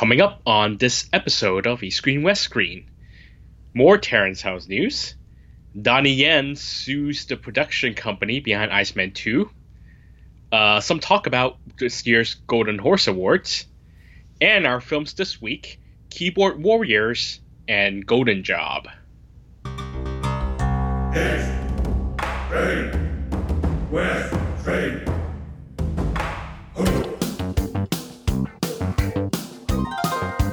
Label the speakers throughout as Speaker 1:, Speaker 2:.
Speaker 1: Coming up on this episode of East Screen West Screen, more Terrace House news. Donnie Yen sues the production company behind Iceman 2. Uh, some talk about this year's Golden Horse Awards. And our films this week Keyboard Warriors and Golden Job.
Speaker 2: East, West.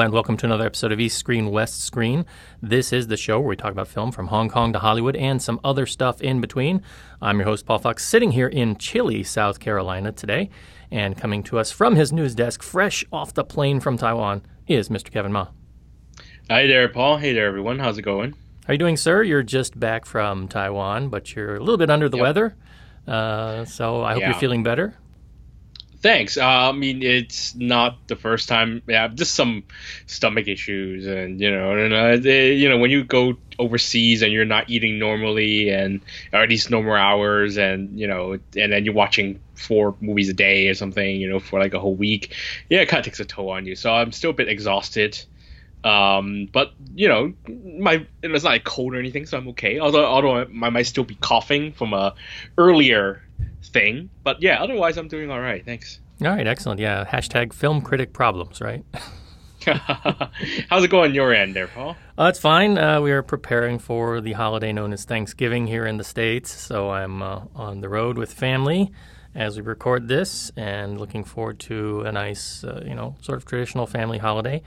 Speaker 3: Hello, and welcome to another episode of East Screen West Screen. This is the show where we talk about film from Hong Kong to Hollywood and some other stuff in between. I'm your host, Paul Fox, sitting here in chilly South Carolina today. And coming to us from his news desk, fresh off the plane from Taiwan, is Mr. Kevin Ma.
Speaker 1: Hi there, Paul. Hey there, everyone. How's it going?
Speaker 3: How are you doing, sir? You're just back from Taiwan, but you're a little bit under the
Speaker 1: Yep.
Speaker 3: weather. Uh, so I hope
Speaker 1: Yeah.
Speaker 3: you're feeling better.
Speaker 1: Thanks. Uh, I mean, it's not the first time. Yeah, just some stomach issues, and you know, and uh, they, you know, when you go overseas and you're not eating normally, and at least normal hours, and you know, and then you're watching four movies a day or something, you know, for like a whole week, yeah, it kind of takes a toll on you. So I'm still a bit exhausted. Um, but you know, my it's not like cold or anything, so I'm okay. Although, although I might still be coughing from a earlier thing, but yeah, otherwise I'm doing all right. Thanks.
Speaker 3: All right, excellent. Yeah, hashtag film critic problems, right?
Speaker 1: How's it going your end there, Paul?
Speaker 3: Uh, it's fine. Uh, we are preparing for the holiday known as Thanksgiving here in the States. So I'm uh, on the road with family as we record this and looking forward to a nice, uh, you know, sort of traditional family holiday.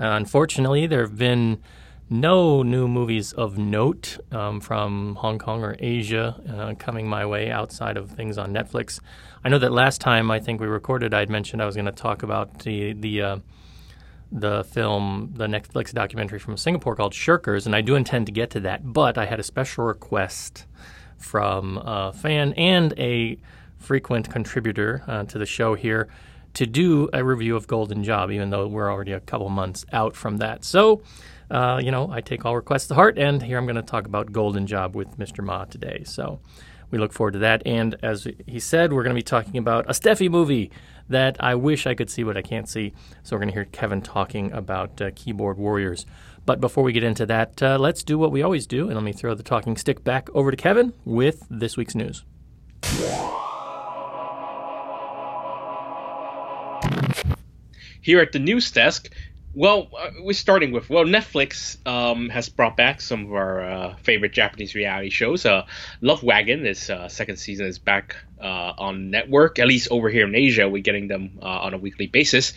Speaker 3: Uh, unfortunately, there have been no new movies of note um, from Hong Kong or Asia uh, coming my way outside of things on Netflix. I know that last time I think we recorded, I'd mentioned I was going to talk about the the uh, the film, the Netflix documentary from Singapore called Shirkers, and I do intend to get to that. But I had a special request from a fan and a frequent contributor uh, to the show here to do a review of Golden Job, even though we're already a couple months out from that. So, uh, you know, I take all requests to heart, and here I'm going to talk about Golden Job with Mr. Ma today. So, we look forward to that. And as he said, we're going to be talking about a Steffi movie that I wish I could see, but I can't see. So we're going to hear Kevin talking about uh, Keyboard Warriors. But before we get into that, uh, let's do what we always do. And let me throw the talking stick back over to Kevin with this week's news.
Speaker 1: Here at the news desk, well, uh, we're starting with well, Netflix um, has brought back some of our uh, favorite Japanese reality shows. Uh, Love Wagon, its uh, second season is back uh, on network. At least over here in Asia, we're getting them uh, on a weekly basis.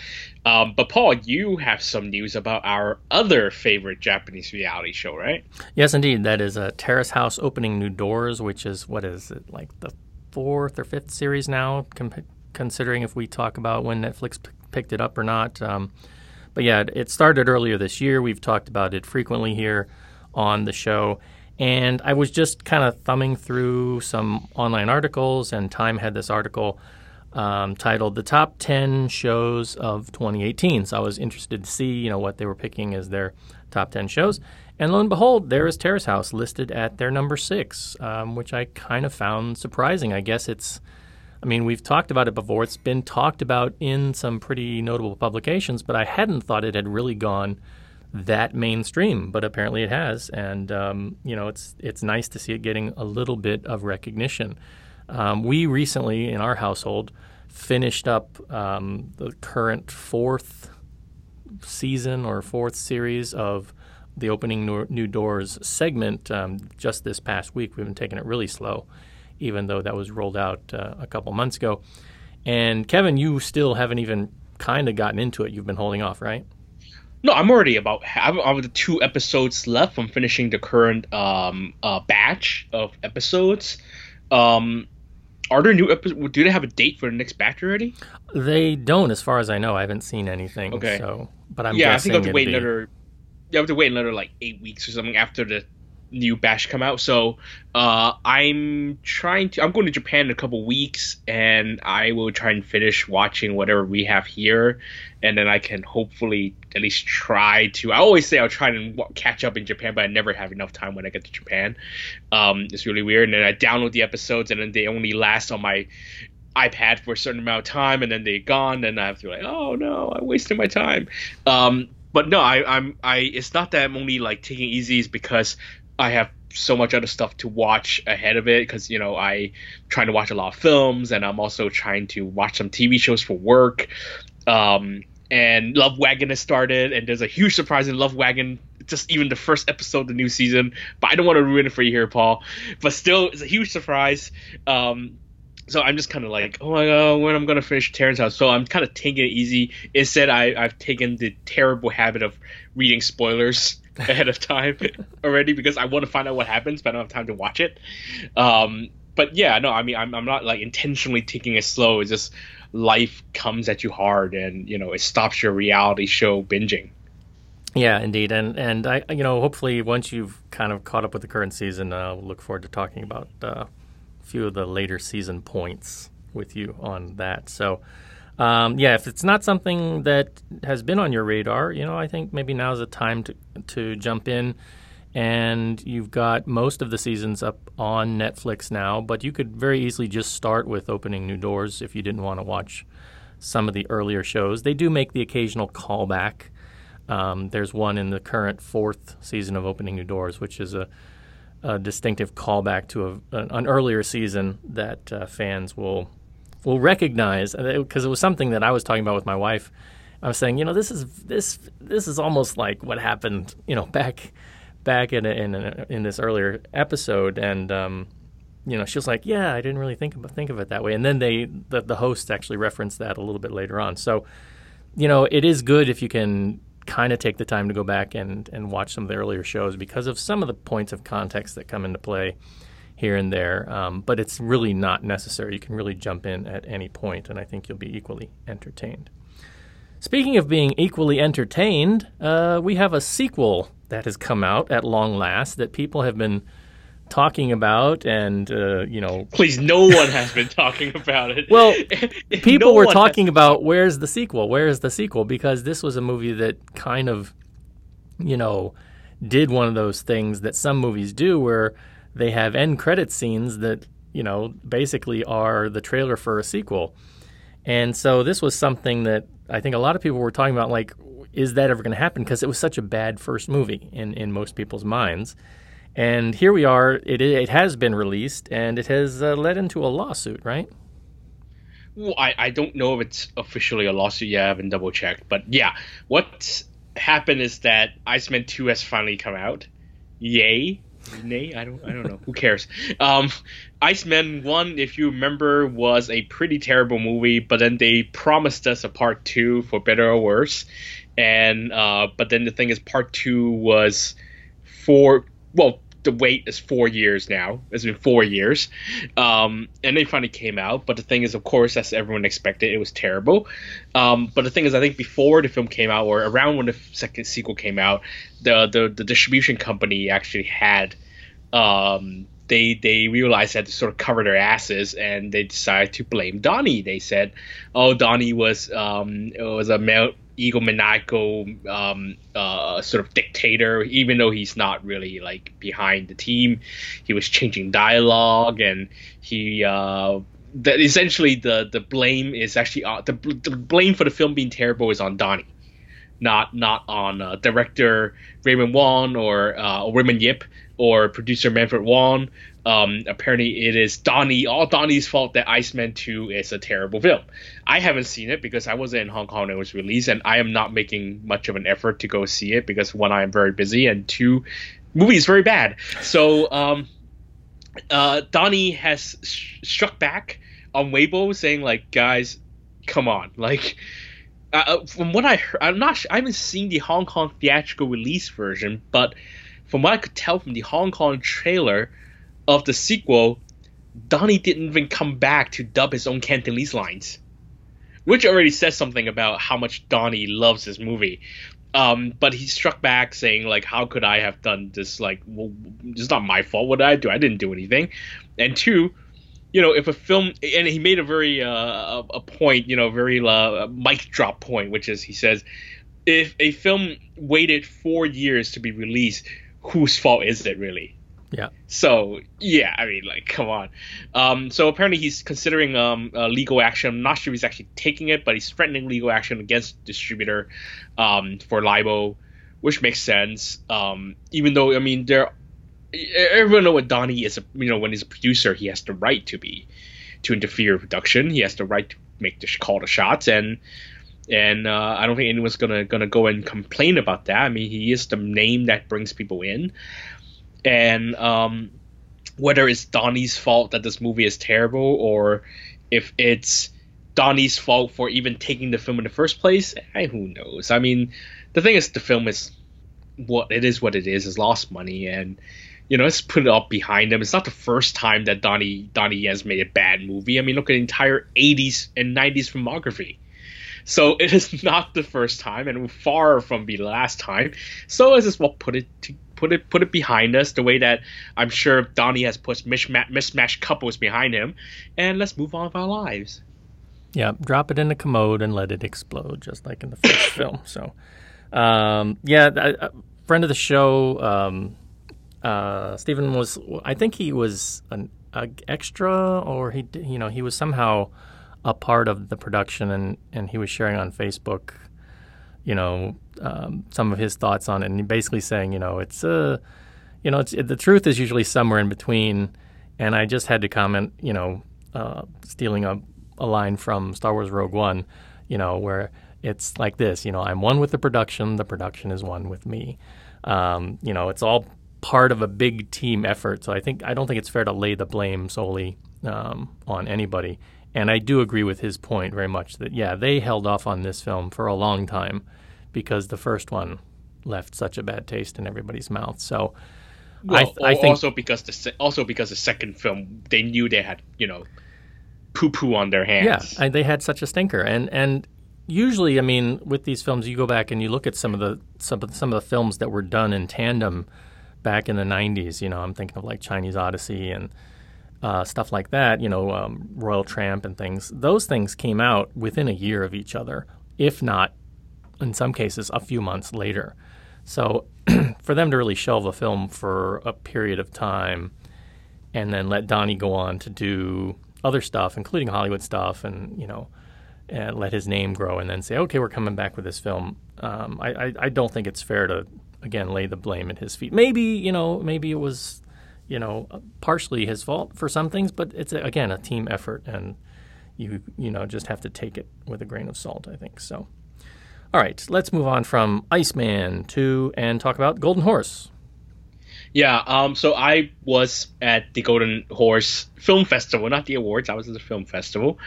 Speaker 1: Um, but Paul, you have some news about our other favorite Japanese reality show, right?
Speaker 3: Yes, indeed. That is a Terrace House opening new doors, which is what is it like the fourth or fifth series now, considering if we talk about when Netflix p- picked it up or not. Um, but yeah, it- started earlier this year. We've talked about it frequently here on the show. And I was just kind of thumbing through some online articles, and Time had this article um, titled "The Top 10 Shows of 2018." So I was interested to see, you know, what they were picking as their top 10 shows. And lo and behold, there is Terrace House listed at their number six, um, which I kind of found surprising. I guess it's, I mean, we've talked about it before. It's been talked about in some pretty notable publications, but I hadn't thought it had really gone that mainstream. But apparently it has, and um, you know, it's it's nice to see it getting a little bit of recognition. Um, we recently, in our household, finished up um, the current fourth season or fourth series of the opening new, doors segment um, just this past week. We've been taking it really slow, even though that was rolled out uh, a couple months ago. And Kevin, you still haven't even kind of gotten into it. You've been holding off, right?
Speaker 1: No, I'm already about half of the two episodes left from finishing the current um, uh, batch of episodes. Um, are there new episodes? Do they have a date for the next batch already?
Speaker 3: They don't, as far as I know. I haven't seen anything.
Speaker 1: Okay.
Speaker 3: So, but I'm
Speaker 1: yeah, I think I have to wait
Speaker 3: be-
Speaker 1: another. You have to wait another like eight weeks or something after the new batch come out. So uh, I'm trying to. I'm going to Japan in a couple weeks, and I will try and finish watching whatever we have here, and then I can hopefully at least try to. I always say I'll try and catch up in Japan, but I never have enough time when I get to Japan. Um, it's really weird, and then I download the episodes, and then they only last on my iPad for a certain amount of time, and then they're gone, and I have to be like, oh no, I wasted my time. Um, but no, I, I'm I. It's not that I'm only like taking easy, it's because I have so much other stuff to watch ahead of it. Because you know I trying to watch a lot of films, and I'm also trying to watch some TV shows for work. Um, and Love Wagon has started, and there's a huge surprise in Love Wagon. Just even the first episode of the new season, but I don't want to ruin it for you here, Paul. But still, it's a huge surprise. Um, so I'm just kind of like, oh my god, when I'm gonna finish Terrace House. So I'm kind of taking it easy. Instead, I, I've taken the terrible habit of reading spoilers ahead of time already because I want to find out what happens, but I don't have time to watch it. Um, but yeah, no, I mean, I'm, I'm not like intentionally taking it slow. It's just life comes at you hard, and you know, it stops your reality show binging.
Speaker 3: Yeah, indeed, and and I, you know, hopefully once you've kind of caught up with the current season, uh, I'll look forward to talking about uh, few of the later season points with you on that. So, um, yeah, if it's not something that has been on your radar, you know, I think maybe now is the time to to jump in. And you've got most of the seasons up on Netflix now, but you could very easily just start with opening new doors if you didn't want to watch some of the earlier shows. They do make the occasional callback. Um, there's one in the current fourth season of Opening New Doors, which is a, a distinctive callback to a, an, an earlier season that uh, fans will will recognize because it was something that I was talking about with my wife. I was saying, you know, this is this this is almost like what happened, you know, back back in in in this earlier episode, and um, you know, she was like, yeah, I didn't really think of think of it that way. And then they the the host actually referenced that a little bit later on. So, you know, it is good if you can kind of take the time to go back and, and watch some of the earlier shows because of some of the points of context that come into play here and there. Um, but it's really not necessary. You can really jump in at any point, and I think you'll be equally entertained. Speaking of being equally entertained, uh, we have a sequel that has come out at long last that people have been talking about and uh, you know
Speaker 1: Please, no one has been talking about it.
Speaker 3: Well, people
Speaker 1: No
Speaker 3: were talking about where's the sequel? Where's the sequel? Because this was a movie that kind of, you know, did one of those things that some movies do where they have end credit scenes that, you know, basically are the trailer for a sequel. And so this was something that I think a lot of people were talking about like, is that ever going to happen? Because it was such a bad first movie in, in most people's minds. And here we are. It, it has been released and it has uh, led into a lawsuit, right?
Speaker 1: Well, I, I don't know if it's officially a lawsuit yet. I haven't double checked. But yeah, what happened is that Iceman 2 has finally come out. Yay. Nay, I don't I don't know. Who cares? Um Iceman 1, if you remember, was a pretty terrible movie, but then they promised us a part 2 for better or worse. And uh but then the thing is part 2 was for well the wait is four years now. It's been four years, um, and they finally came out. But the thing is, of course, as everyone expected, it was terrible. Um, but the thing is, I think before the film came out, or around when the second sequel came out, the the, the distribution company actually had um, they they realized that to sort of cover their asses, and they decided to blame Donnie. They said, "Oh, Donnie was um, was a male egomaniacal um, uh, sort of dictator, even though he's not really like behind the team. He was changing dialogue, and he uh, that essentially the the blame is actually uh, the, the blame for the film being terrible is on Donnie." Not not on uh, director Raymond Wong or, uh, or Raymond Yip or producer Manfred Wong. Um, apparently, it is Donnie, all Donnie's fault that Iceman 2 is a terrible film. I haven't seen it because I wasn't in Hong Kong when it was released, and I am not making much of an effort to go see it because one, I am very busy, and two, movie is very bad. So, um, uh, Donnie has sh- struck back on Weibo saying like, guys, come on, like. Uh, from what I heard, I'm not. Sure, I haven't seen the Hong Kong theatrical release version, but from what I could tell from the Hong Kong trailer of the sequel, Donnie didn't even come back to dub his own Cantonese lines, which already says something about how much Donnie loves this movie. Um, but he struck back saying like, "How could I have done this? Like, well, it's not my fault. What did I do? I didn't do anything." And two, you know, if a film, and he made a very uh, a point, you know, very uh, mic drop point, which is he says, if a film waited four years to be released, whose fault is it really?
Speaker 3: Yeah.
Speaker 1: So yeah, I mean, like, come on. Um, so apparently he's considering um, uh, legal action. I'm not sure if he's actually taking it, but he's threatening legal action against distributor um, for libel, which makes sense. Um, even though I mean, there, everyone know what Donnie is. You know, when he's a producer, he has the right to be to interfere with production. He has the right to make the call the shots, and and uh, I don't think anyone's gonna gonna go and complain about that. I mean, he is the name that brings people in and um, whether it's Donnie's fault that this movie is terrible or if it's Donnie's fault for even taking the film in the first place, eh, who knows? I mean, the thing is, the film is what it is. What it is is lost money, and you know, let's put it up behind him. It's not the first time that Donnie Donnie has made a bad movie. I mean, look at the entire '80s and '90s filmography. So it is not the first time, and far from the last time. So let's just well put it to, put it put it behind us the way that I'm sure Donnie has put mismatch, mismatched couples behind him, and let's move on with our lives.
Speaker 3: Yeah, drop it in the commode and let it explode, just like in the first film. So, um, yeah, a friend of the show, um, uh, Stephen was. I think he was an extra, or he, you know, he was somehow a part of the production, and and he was sharing on Facebook you know, um, some of his thoughts on it, and basically saying, you know, it's uh, you know, it's, it, the truth is usually somewhere in between. And I just had to comment, you know, uh, stealing a, a line from Star Wars Rogue One, you know, where it's like this, you know, I'm one with the production, the production is one with me. Um, you know, it's all part of a big team effort. So I think I don't think it's fair to lay the blame solely um, on anybody. And I do agree with his point very much that, yeah, they held off on this film for a long time because the first one left such a bad taste in everybody's mouth. So
Speaker 1: well, I, I think also because the also because the second film they knew they had you know poo poo on their hands.
Speaker 3: Yeah, they had such a stinker, and and usually, I mean, with these films, you go back and you look at some of the some of the, some of the films that were done in tandem back in the '90s. You know, I'm thinking of like Chinese Odyssey and uh, stuff like that, you know, um, Royal Tramp and things, those things came out within a year of each other, if not, in some cases, a few months later. So for them to really shelve a film for a period of time and then let Donnie go on to do other stuff, including Hollywood stuff, and, you know, and let his name grow and then say, okay, we're coming back with this film, um, I, I, I don't think it's fair to, again, lay the blame at his feet. Maybe, you know, maybe it was you know, partially his fault for some things, but it's again a team effort, and you you know just have to take it with a grain of salt. I think so. All right, let's move on from Iceman 2 and talk about Golden Horse.
Speaker 1: Yeah, um, so I was at the Golden Horse Film Festival, not the awards. I was at the film festival.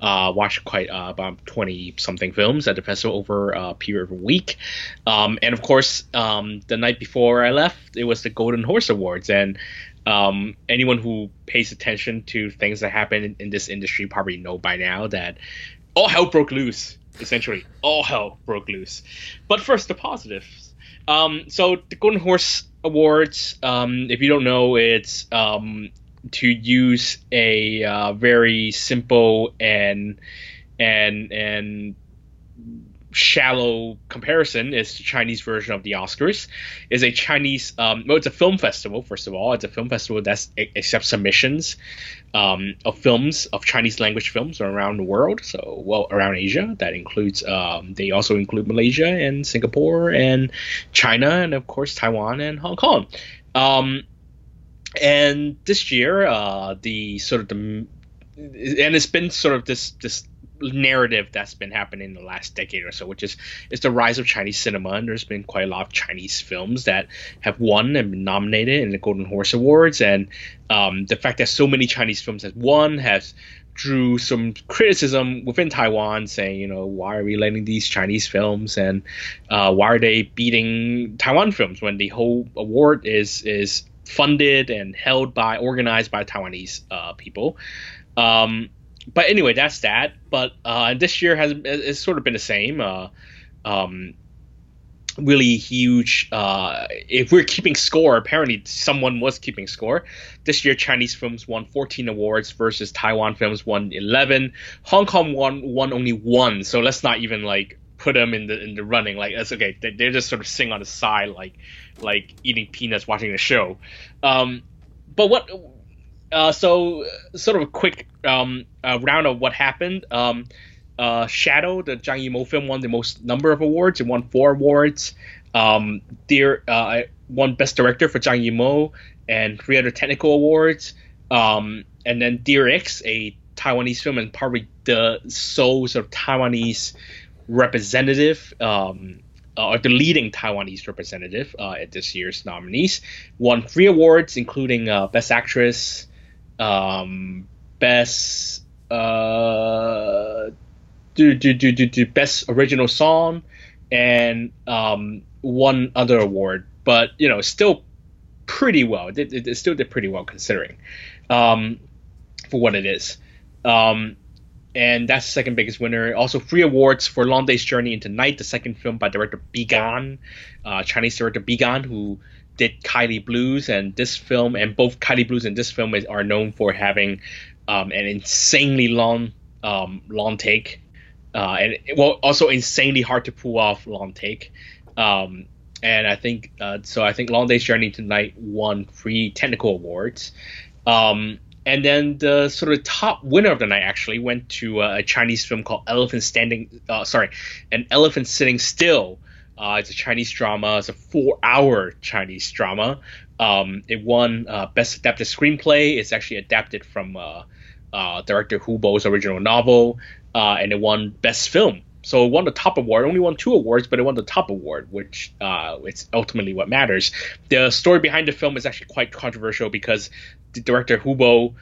Speaker 1: Uh, watched quite uh, about twenty something films at the festival over a period of a week, um, and of course, um, the night before I left, it was the Golden Horse Awards, and um, anyone who pays attention to things that happen in, in this industry probably know by now that all hell broke loose. Essentially, all hell broke loose. But first, the positives. Um, so the Golden Horse Awards, um, if you don't know, it's um, to use a uh, very simple and and and shallow comparison is the Chinese version of the Oscars. is a Chinese um, well, it's a film festival. First of all, it's a film festival that accepts submissions um, of films of Chinese language films around the world. So well, around Asia. That includes um, they also include Malaysia and Singapore and China and of course Taiwan and Hong Kong. Um, and this year, uh, the sort of the and it's been sort of this this narrative that's been happening in the last decade or so, which is is the rise of Chinese cinema. And there's been quite a lot of Chinese films that have won and been nominated in the Golden Horse Awards, and um, the fact that so many Chinese films have won has drew some criticism within Taiwan, saying, you know, why are we letting these Chinese films and uh, why are they beating Taiwan films when the whole award is is funded and held by, organized by Taiwanese uh, people. Um, but anyway, that's that. But uh, this year has it's sort of been the same. Uh, um, really huge. Uh, if we're keeping score, apparently someone was keeping score. This year, Chinese films won 14 awards versus Taiwan films won 11. Hong Kong won won only one. So let's not even like put them in the in the running. Like that's okay. They, they're just sort of sitting on the side, like like eating peanuts, watching the show. Um, but what? Uh, so sort of a quick um, uh, round of what happened. Um, uh, Shadow, the Zhang Yimou film, won the most number of awards. It won four awards. Um, Dear uh, won Best Director for Zhang Yimou and three other technical awards. Um, and then Dear Ex, a Taiwanese film and probably the sole sort of Taiwanese representative, um, or the leading Taiwanese representative uh, at this year's nominees, won three awards, including uh, Best Actress, um, Best uh, do, do, do, do, do best original song and um, one other award. But you know still pretty well. It, it, it still did pretty well considering um, for what it is. Um, and that's the second biggest winner. Also three awards for long day's journey into night the second film by director Gan, uh, chinese director Gan, who did Kaili Blues and this film, and both Kaili Blues and this film is, are known for having um, an insanely long um, long take uh, and well, also insanely hard to pull off long take. Um, and I think uh, so. I think Long Day's Journey Tonight won three technical awards. Um, and then the sort of top winner of the night actually went to uh, a Chinese film called Elephant Standing. Uh, sorry, an Elephant Sitting Still. Uh, it's a Chinese drama. It's a four-hour Chinese drama. Um, it won uh, Best Adapted Screenplay. It's actually adapted from uh, uh, director Hu Bo's original novel uh, and it won Best Film. So it won the top award. It Only won two awards, but it won the top award, which uh, it's ultimately what matters. The story behind the film is actually quite controversial because the director Hu Bo,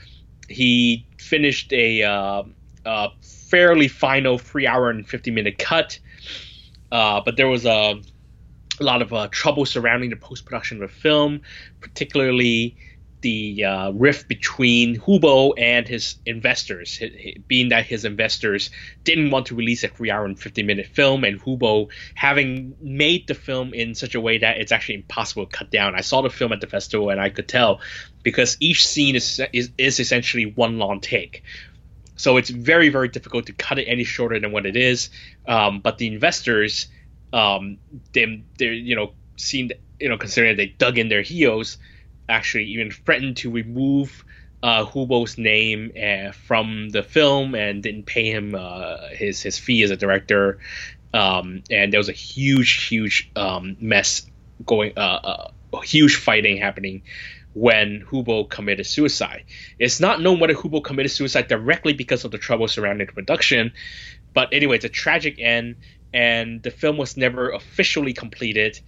Speaker 1: he finished a, uh, a fairly final three hour and fifty minute cut, uh, but there was a, a lot of uh, trouble surrounding the post production of the film, particularly the uh, rift between Hu Bo and his investors, being that his investors didn't want to release a three hour and 50 minute film, and Hu Bo having made the film in such a way that it's actually impossible to cut down. I saw the film at the festival and I could tell because each scene is, is, is essentially one long take. So it's very, very difficult to cut it any shorter than what it is. Um, but the investors, um, they, they're, you know, seeing, you know, considering they dug in their heels, actually even threatened to remove uh, Hu Bo's name uh, from the film and didn't pay him uh, his his fee as a director. Um, and there was a huge, huge um, mess going, uh, uh, huge fighting happening when Hu Bo committed suicide. It's not known whether Hu Bo committed suicide directly because of the trouble surrounding the production, but anyway, it's a tragic end, and the film was never officially completed.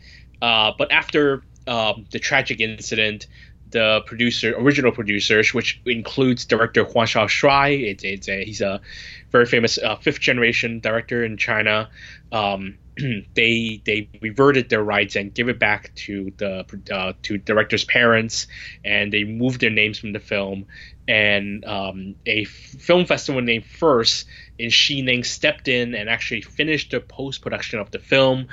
Speaker 1: Uh, but after um, the tragic incident, the producer, original producers, which includes director Wang Xiaoshuai. It's, it's a, he's a very famous uh, fifth generation director in China. Um, they they reverted their rights and give it back to the uh, to director's parents, and they moved their names from the film. And um, a film festival named First in Xining stepped in and actually finished the post production of the film.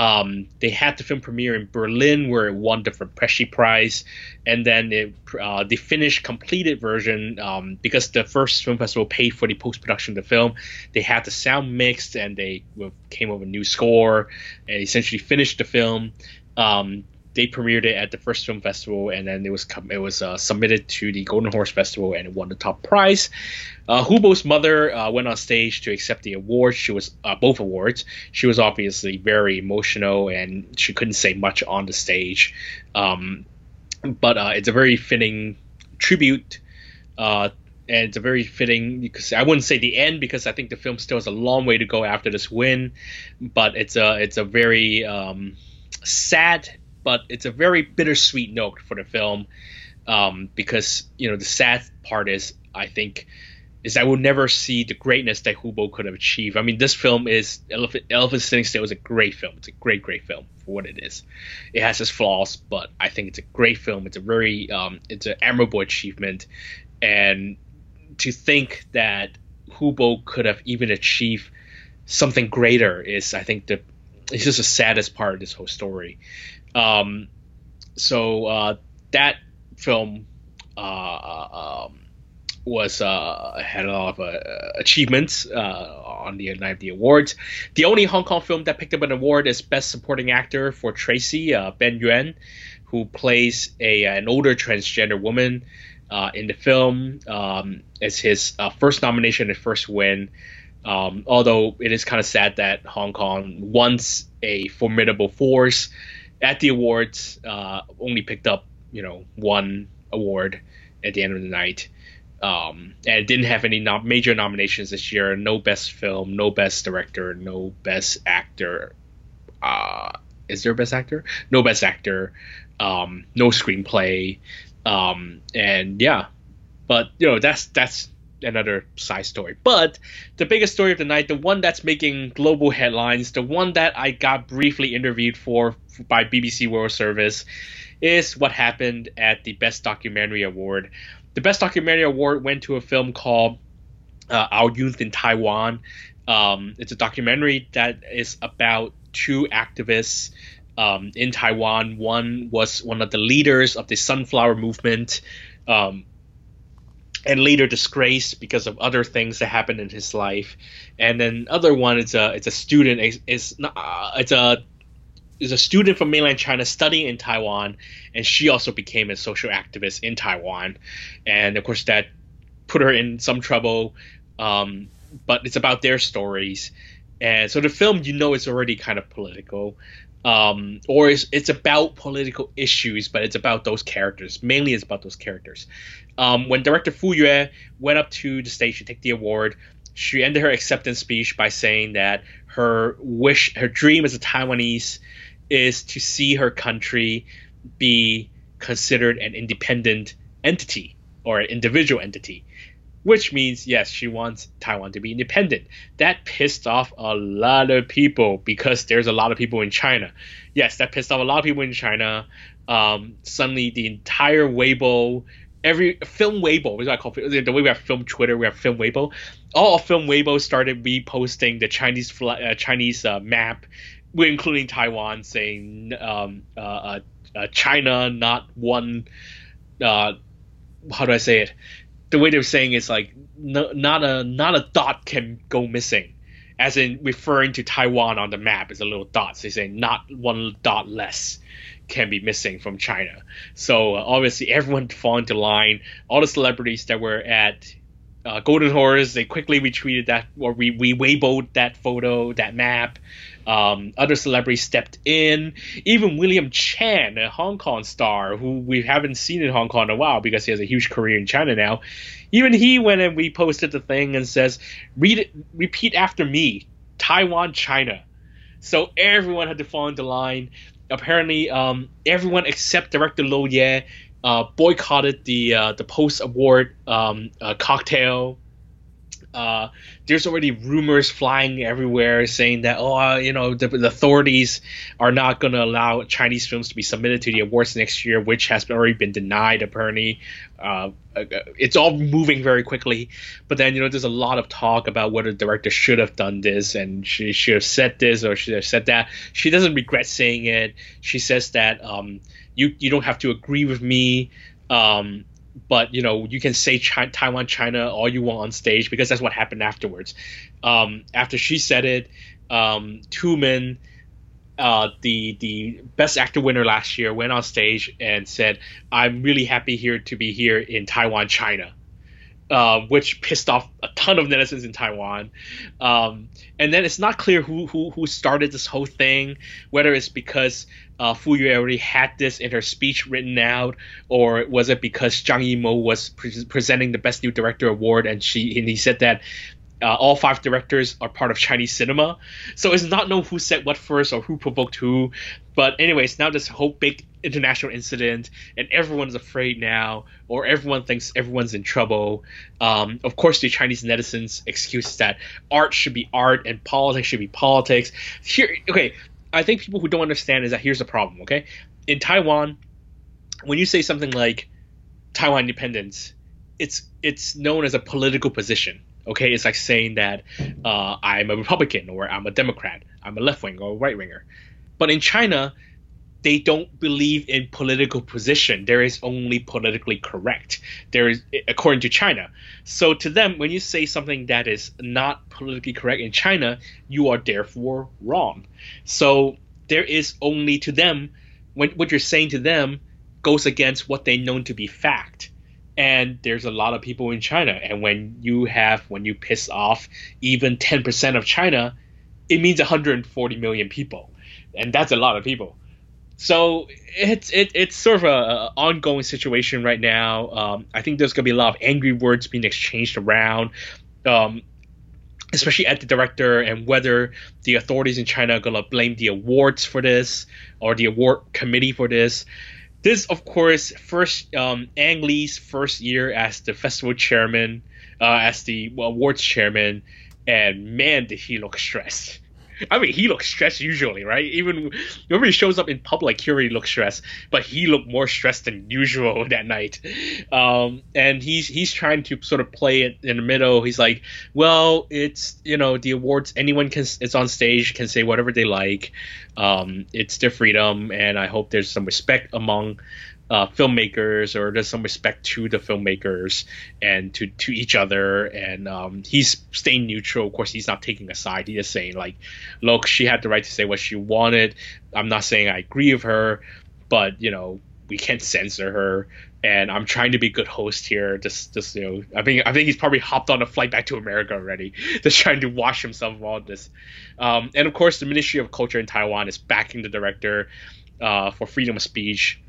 Speaker 1: Um, they had the film premiere in Berlin, where it won the FIPRESCI Prize, and then it, uh, the finished completed version, um, because the first film festival paid for the post production of the film, they had the sound mixed and they came up with a new score and essentially finished the film. Um, they premiered it at the first film festival, and then it was it was uh, submitted to the Golden Horse Festival, and it won the top prize. Uh, Hu Bo's mother uh, went on stage to accept the award. She was uh, both awards. She was obviously very emotional, and she couldn't say much on the stage. Um, but uh, it's a very fitting tribute. Uh, and it's a very fitting because I wouldn't say the end because I think the film still has a long way to go after this win, but it's a it's a very um, sad but it's a very bittersweet note for the film um, because you know the sad part is I think is I will never see the greatness that Hu Bo could have achieved. I mean, this film is Elephant, Elephant Sitting Still is a great film. It's a great, great film for what it is. It has its flaws, but I think it's a great film. It's a very, um, it's an admirable achievement, and to think that Hu Bo could have even achieved something greater is, I think, the it's just the saddest part of this whole story. Um, so uh, that film uh, um, was uh, had a lot of uh, achievements uh, on the night of the awards. The only Hong Kong film that picked up an award is Best Supporting Actor for Tracey uh, Ben Yuen, who plays a an older transgender woman in the film. Um, it's his first nomination and first win. Um, although it is kind of sad that Hong Kong, once a formidable force at the awards, only picked up you know one award at the end of the night. Um, and it didn't have any nom- major nominations this year. No best film, no best director, no best actor. Uh, is there best actor? No best actor. Um, no screenplay. Um, and yeah, but you know that's that's another side story. But the biggest story of the night, the one that's making global headlines, the one that I got briefly interviewed for by BBC World Service, is what happened at the Best Documentary Award the best documentary award went to a film called uh, Our Youth in Taiwan. Um, it's a documentary that is about two activists um, in Taiwan. One was one of the leaders of the Sunflower Movement, um, and later disgraced because of other things that happened in his life. And then other one is a it's a student. It's, it's uh, it's a is a student from mainland China studying in Taiwan, and she also became a social activist in Taiwan, and of course that put her in some trouble. Um, but it's about their stories, and so the film, you know, is already kind of political, um, or it's, it's about political issues, but it's about those characters. Mainly, it's about those characters. Um, when director Fu Yue went up to the stage to take the award, she ended her acceptance speech by saying that her wish, her dream as a Taiwanese is to see her country be considered an independent entity or an individual entity, which means, yes, she wants Taiwan to be independent. That pissed off a lot of people because there's a lot of people in China. Yes, that pissed off a lot of people in China. Um, suddenly, the entire Weibo, every film Weibo, what I call the way we have film Twitter, we have film Weibo. All of film Weibo started reposting the Chinese uh, Chinese uh, map including Taiwan, saying um, uh, uh, uh, China not one. Uh, how do I say it? The way they're saying is like no, not a not a dot can go missing, as in referring to Taiwan on the map is a little dot. So they say not one dot less can be missing from China. So uh, obviously everyone fall into line. All the celebrities that were at uh, Golden Horse, they quickly retweeted that or we we Weiboed that photo, that map. Um, other celebrities stepped in. Even William Chan, a Hong Kong star who we haven't seen in Hong Kong in a while because he has a huge career in China now. Even he went and reposted the thing and says, "Read repeat after me, Taiwan, China." So everyone had to fall into line. Apparently, um, everyone except director Lo Ye uh, boycotted the uh, the post award um, uh, cocktail uh, there's already rumors flying everywhere saying that oh uh, you know the, the, authorities are not going to allow Chinese films to be submitted to the awards next year, which has already been denied apparently. Uh, uh, it's all moving very quickly, but then you know there's a lot of talk about whether the director should have done this and she should have said this or should have said that. She doesn't regret saying it. She says that um, you you don't have to agree with me. Um, but you know you can say Taiwan, China all you want on stage because that's what happened afterwards. Um, after she said it, um, Tumen, uh, the the best actor winner last year, went on stage and said, "I'm really happy here to be here in Taiwan, China." Uh, which pissed off a ton of netizens in Taiwan. Um, and then it's not clear who, who who started this whole thing, whether it's because uh, Fu Yue already had this in her speech written out, or was it because Zhang Yimou was pre- presenting the Best New Director award and she and he said that Uh, all five directors are part of Chinese cinema, so it's not known who said what first or who provoked who. But anyways, now this whole big international incident, and everyone's afraid now, or everyone thinks everyone's in trouble. Um, of course, the Chinese netizens excuse that art should be art and politics should be politics. Here, okay, I think people who don't understand is that here's the problem. Okay, in Taiwan, when you say something like Taiwan independence, it's it's known as a political position Okay, it's like saying that uh, I'm a Republican or I'm a Democrat, I'm a left wing or a right winger. But in China, they don't believe in political position. There is only politically correct. There is, according to China. So to them, when you say something that is not politically correct in China, you are therefore wrong. So there is only to them, when what you're saying to them goes against what they know to be fact and there's a lot of people in China. And when you have when you piss off even 10% of China, it means 140 million people, and that's a lot of people. So it's it, it's sort of a, ongoing situation right now. Um, I think there's gonna be a lot of angry words being exchanged around. Um, especially at the director and whether the authorities in China are gonna blame the awards for this or the award committee for this this, of course, first um, Ang Lee's first year as the festival chairman, uh, as the awards chairman, and man, did he look stressed. I mean, he looks stressed usually, right? Even whenever he shows up in public, he already looks stressed, but he looked more stressed than usual that night. Um, and he's he's trying to sort of play it in the middle. He's like, well, it's you know the awards. Anyone can it's on stage can say whatever they like. Um, it's their freedom, and I hope there's some respect among uh, filmmakers or there's some respect to the filmmakers and to, to each other. And um, he's staying neutral. Of course he's not taking a side. He's just saying like look she had the right to say what she wanted. I'm not saying i agree with her but you know we can't censor her. And i'm trying to be good host here. Just just you know i think i think he's probably hopped on a flight back to america already just trying to wash himself of all this. Um, and of course the ministry of culture in taiwan is backing the director uh, for freedom of speech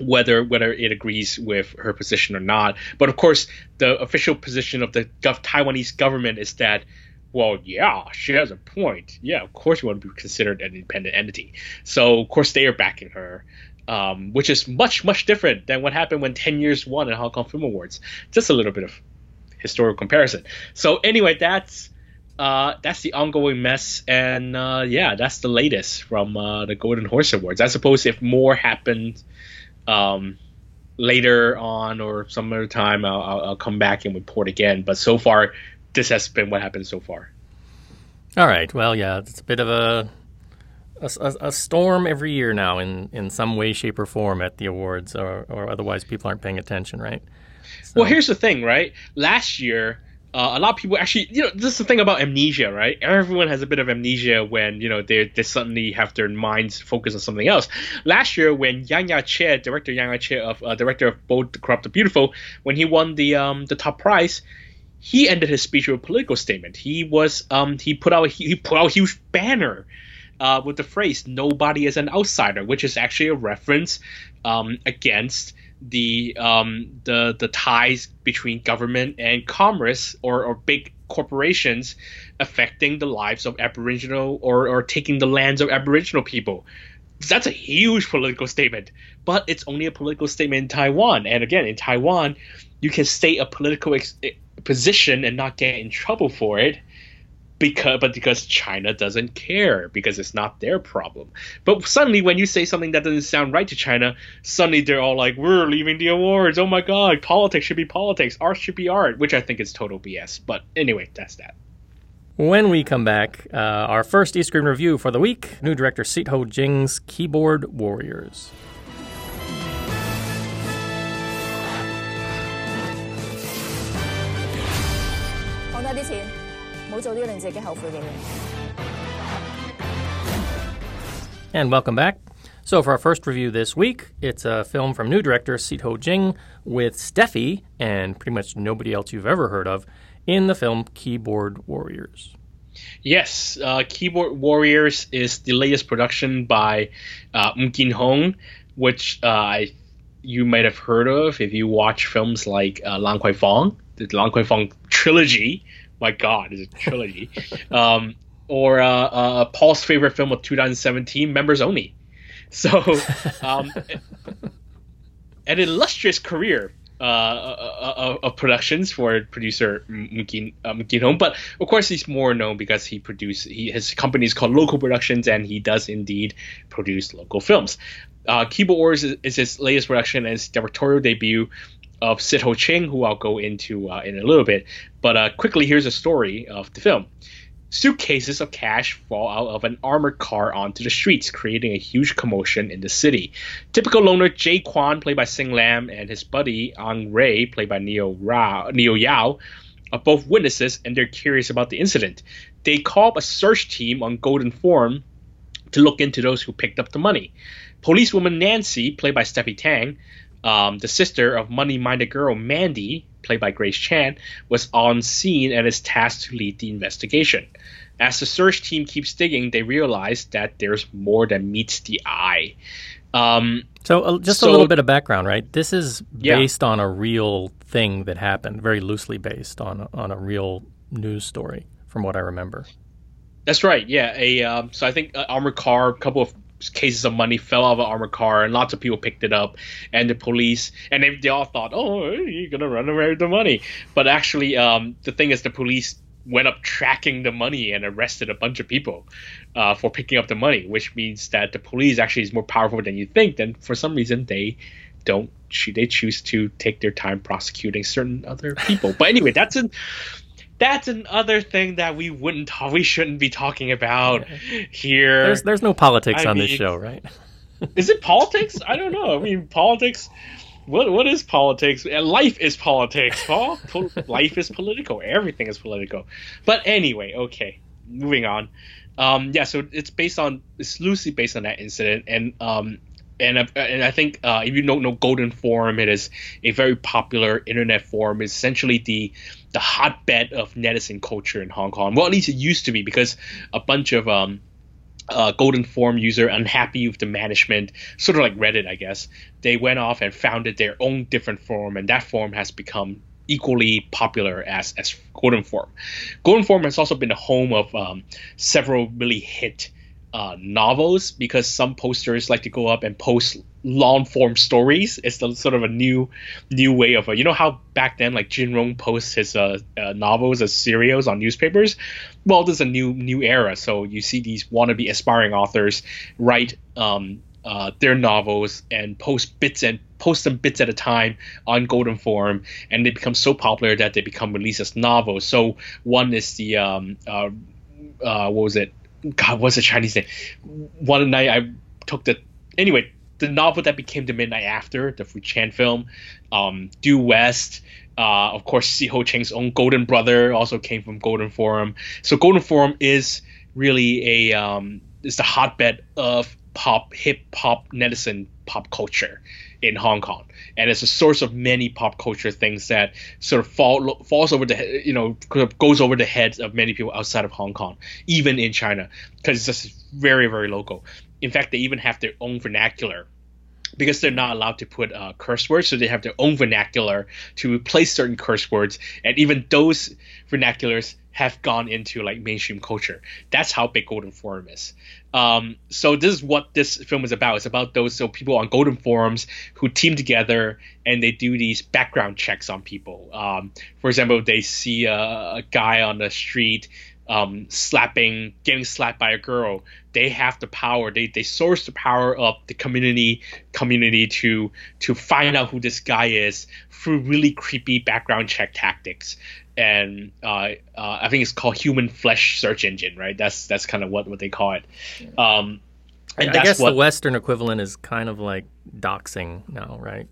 Speaker 1: whether whether it agrees with her position or not. But of course, the official position of the gov- Taiwanese government is that, well, yeah, she has a point. Yeah, of course, you want to be considered an independent entity. So of course, they are backing her. Um, which is much much different than what happened when 10 years won at Hong Kong Film Awards. Just a little bit of historical comparison. So anyway, that's uh, that's the ongoing mess, and uh, yeah, that's the latest from uh, the Golden Horse Awards. I suppose if more happened um, later on or some other time, I'll, I'll, come back and report again. But so far, this has been what happened so far.
Speaker 3: All right. Well, yeah, it's a bit of a a, a, storm every year now in, in some way, shape, or form at the awards, or, or otherwise people aren't paying attention, right?
Speaker 1: So. Well, here's the thing, right? Last year, uh, a lot of people actually, you know, this is the thing about amnesia, right? Everyone has a bit of amnesia when you know they they suddenly have their minds focused on something else. Last year, when Yang Jiechi, director Yang Jiechi of uh, director of both The Corrupt and Beautiful, when he won the um the top prize, he ended his speech with a political statement. He was um he put out he put out a huge banner. Uh, with the phrase "nobody is an outsider," which is actually a reference um, against the um, the the ties between government and commerce or, or big corporations affecting the lives of Aboriginal or, or taking the lands of Aboriginal people. That's a huge political statement, but it's only a political statement in Taiwan. And again, in Taiwan, you can state a political ex- position and not get in trouble for it because but because China doesn't care because it's not their problem. But suddenly when you say something that doesn't sound right to China, suddenly they're all like, "We're leaving the awards. Oh my god, politics should be politics. Art should be art," which I think is total BS. But anyway, that's that.
Speaker 3: When we come back, uh, our first East Screen review for the week: new director Sitt-Ho Jing's Keyboard Warriors. And welcome back. So, for our first review this week, it's a film from new director Sito Jing with Steffi and pretty much nobody else you've ever heard of in the film Keyboard Warriors.
Speaker 1: Yes, uh, Keyboard Warriors is the latest production by uh, Mkin Hong, which uh, you might have heard of if you watch films like uh, Lan Kwai Fong, the Lan Kwai Fong trilogy, my God, is a trilogy. um, or uh, uh, Paul's favorite film of 2017, Members Only. So, um, an illustrious career uh, uh, uh, of productions for producer Mukin uh, but of course he's more known because he produced his company is called Local Productions and he does indeed produce local films. Uh, Keyboard Wars is, is his latest production and his directorial debut of Sid Ho Ching, who I'll go into uh, in a little bit. But uh, quickly, here's a story of the film. Suitcases of cash fall out of an armored car onto the streets, creating a huge commotion in the city. Typical loner Jay Kwan, played by Sing Lam, and his buddy Ang Ray, played by Neo, Rao, Neo Yau, are both witnesses and they're curious about the incident. They call up a search team on Golden Forum to look into those who picked up the money. Policewoman Nancy, played by Steffi Tang, um, the sister of money-minded girl Mandy, played by Grace Chan, was on scene and is tasked to lead the investigation. As the search team keeps digging, they realize that there's more than meets the eye. Um,
Speaker 3: so, uh, just so, a little bit of background, right? This is based yeah. on a real thing that happened, very loosely based on on a real news story, from what I remember.
Speaker 1: That's right. Yeah. A um, so I think uh, armored car, a couple of cases of money fell out of an armored car, and lots of people picked it up. And the police, and they, they all thought, "Oh, you're gonna run away with the money." But actually, um, the thing is, the police went up tracking the money and arrested a bunch of people uh, for picking up the money, which means that the police actually is more powerful than you think. Then for some reason, they don't they choose to take their time prosecuting certain other people. but anyway, that's an that's another thing that we wouldn't we shouldn't be talking about here.
Speaker 3: There's there's no politics I on mean, this show, right?
Speaker 1: is it politics? I don't know. I mean, politics. What what is politics? Life is politics, Paul. Life is political. Everything is political. But anyway, okay. Moving on. Um, yeah, so it's based on it's loosely based on that incident, and um, and and I think uh, if you don't know Golden Forum, it is a very popular internet forum. It's essentially the the hotbed of netizen culture in Hong Kong. Well, at least it used to be because a bunch of um, uh, Golden Forum user unhappy with the management, sort of like Reddit, I guess. They went off and founded their own different forum, and that forum has become equally popular as as Golden Forum. Golden Forum has also been the home of um, several really hit uh, novels because some posters like to go up and post long form stories. It's the, sort of a new new way of a, you know how back then like Jin Yong posts his uh, uh, novels as serials on newspapers. Well, there's a new new era, so you see these wannabe aspiring authors write um, uh, their novels and post bits and post them bits at a time on Golden Forum, and they become so popular that they become released as novels. So one is the um, uh, uh, what was it? God, what's the Chinese name? One night I took the anyway the novel that became the Midnight After, the Fruit Chan film, um, Due West. Uh, of course, Si Ho Ching's own Golden Brother also came from Golden Forum. So Golden Forum is really a um, is the hotbed of pop, hip hop, netizen pop culture in Hong Kong, and it's a source of many pop culture things that sort of fall falls over the you know goes over the heads of many people outside of Hong Kong, even in China, because it's just very very local. In fact, they even have their own vernacular because they're not allowed to put uh, curse words, so they have their own vernacular to replace certain curse words, and even those vernaculars have gone into like mainstream culture. That's how big Golden Forum is. Um, so this is what this film is about. It's about those so people on Golden Forums who team together and they do these background checks on people. Um, for example, they see a, a guy on the street um, slapping, getting slapped by a girl, they have the power. They, they source the power of the community community to to find out who this guy is through really creepy background check tactics. And uh, uh, I think it's called human flesh search engine, right? That's that's kind of what, what they call it. Um,
Speaker 3: and I guess what, the Western equivalent is kind of like doxing now, right?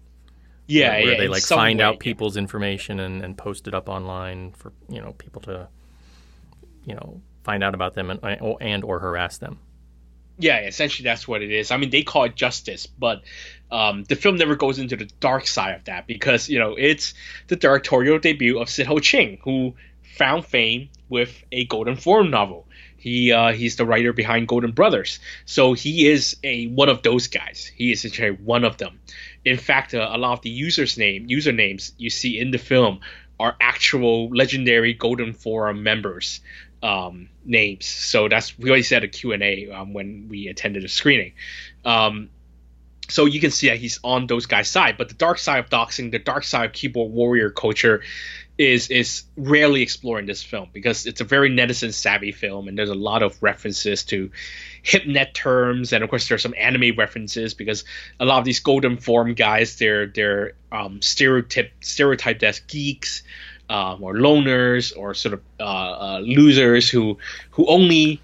Speaker 1: Yeah,
Speaker 3: where,
Speaker 1: where
Speaker 3: yeah, they like find way, out people's yeah. information and, and post it up online for you know people to you know find out about them and and or harass them.
Speaker 1: Yeah, essentially that's what it is. I mean, they call it justice, but um, the film never goes into the dark side of that because you know it's the directorial debut of Sid Ho Ching, who found fame with a Golden Forum novel. He uh, he's the writer behind Golden Brothers, so he is a one of those guys. He is essentially one of them. In fact, uh, a lot of the users name usernames you see in the film are actual legendary Golden Forum members um, names. So that's we always had a Q and A um, when we attended a screening. Um, so you can see that he's on those guys' side, but the dark side of doxing, the dark side of keyboard warrior culture, is is rarely explored in this film because it's a very netizen savvy film, and there's a lot of references to hipnet terms, and of course there's some anime references because a lot of these Golden Forum guys, they're they're um, stereotype stereotyped as geeks. Um, or loners, or sort of uh, uh, losers who who only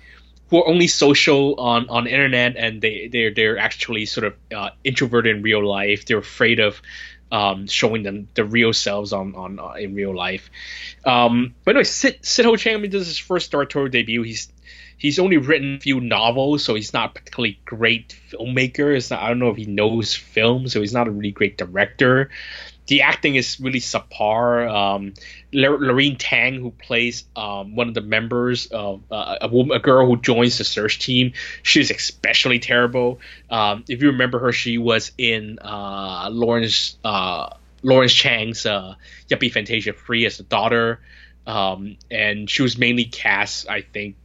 Speaker 1: who are only social on on internet and they they're they're actually sort of uh, introverted in real life. They're afraid of um, showing them the real selves on on uh, in real life. Um, but anyway, Sit Sid Ho Chang, is his first directorial debut. He's he's only written a few novels, so he's not particularly great filmmaker. Not, I don't know if he knows film, so he's not a really great director the acting is really subpar. Um, Tang, who plays um, one of the members of uh, a woman, a girl who joins the search team, she's especially terrible. Um, if you remember her, she was in uh, Lawrence uh, Lawrence Cheng's uh, Yuppie Fantasia Free as the daughter, um, and she was mainly cast, I think,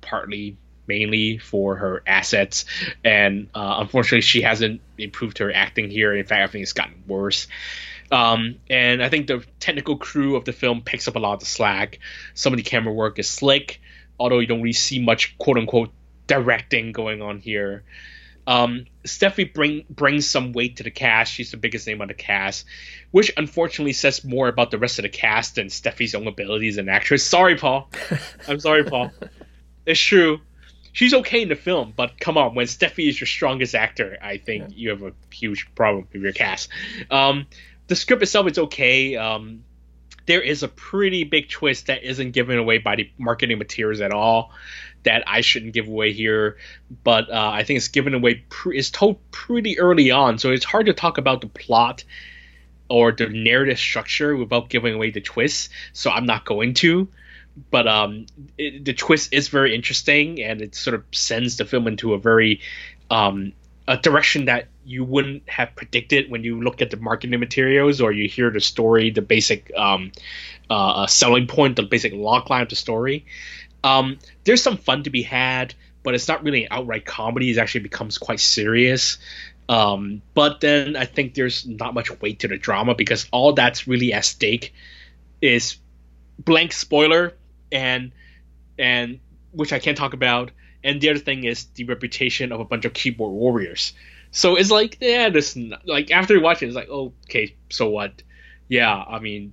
Speaker 1: partly mainly for her assets, and uh, unfortunately, she hasn't improved her acting here. In fact, I think it's gotten worse. Um, and I think the technical crew of the film picks up a lot of the slack. Some of the camera work is slick, although you don't really see much quote unquote directing going on here. Um, Stephy bring, brings some weight to the cast. She's the biggest name on the cast, which unfortunately says more about the rest of the cast than Stephy's own abilities as an actress. Sorry, Paul. I'm sorry, Paul. It's true. She's okay in the film, but come on, when Stephy is your strongest actor, I think yeah. you have a huge problem with your cast. Um, the script itself is okay. Um, there is a pretty big twist that isn't given away by the marketing materials at all that I shouldn't give away here, but uh, I think it's given away. Pre- it's told pretty early on, so it's hard to talk about the plot or the narrative structure without giving away the twist. So I'm not going to. But um, it, the twist is very interesting, and it sort of sends the film into a very um, a direction that you wouldn't have predicted when you look at the marketing materials or you hear the story, the basic um, uh, uh, selling point, the basic log line of the story. Um, there's some fun to be had, but it's not really an outright comedy. It actually becomes quite serious. Um, but then I think there's not much weight to the drama because all that's really at stake is blank spoiler and and which I can't talk about and the other thing is the reputation of a bunch of keyboard warriors. So it's like, yeah, this like after watching, it's like, okay, so what? Yeah, I mean,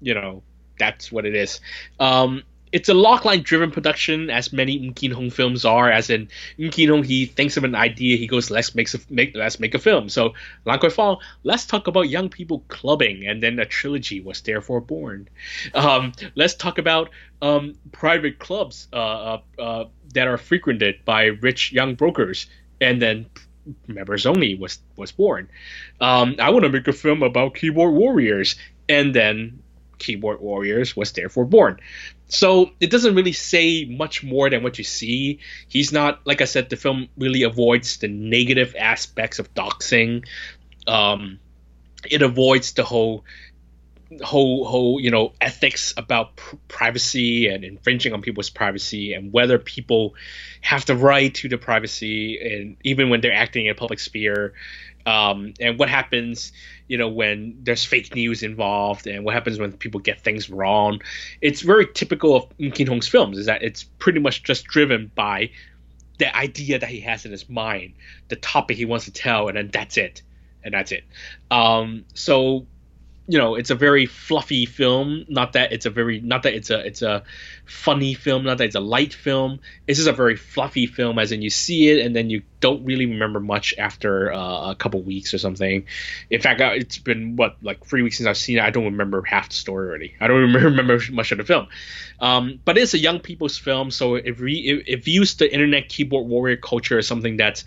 Speaker 1: you know, that's what it is. Um, it's a logline driven production, as many Kin Hong films are. As in Kin Hong, he thinks of an idea, he goes, "Let's make a make let's make a film." So Lan Kwai Fong, let's talk about young people clubbing, and then a trilogy was therefore born. Um, let's talk about um, private clubs uh, uh, uh, that are frequented by rich young brokers, and then members only was was born. Um, I want to make a film about keyboard warriors, and then keyboard warriors was therefore born. So it doesn't really say much more than what you see. He's not, like I said, the film really avoids the negative aspects of doxing. Um, it avoids the whole whole whole you know ethics about pr- privacy and infringing on people's privacy and whether people have the right to the privacy and even when they're acting in a public sphere um, and what happens you know when there's fake news involved and what happens when people get things wrong. It's very typical of Kin Hong's films is that it's pretty much just driven by the idea that he has in his mind the topic he wants to tell and then that's it. And that's it. Um, so you know it's a very fluffy film. Not that it's a very not that it's a it's a funny film. Not that it's a light film. It's just a very fluffy film as in you see it and then you don't really remember much after uh, a couple weeks or something. In fact uh, it's been what like three weeks since i've seen it. I don't remember half the story already. I don't remember much of the film. Um, but it's a young people's film so it, re- it, it views the internet keyboard warrior culture as something that's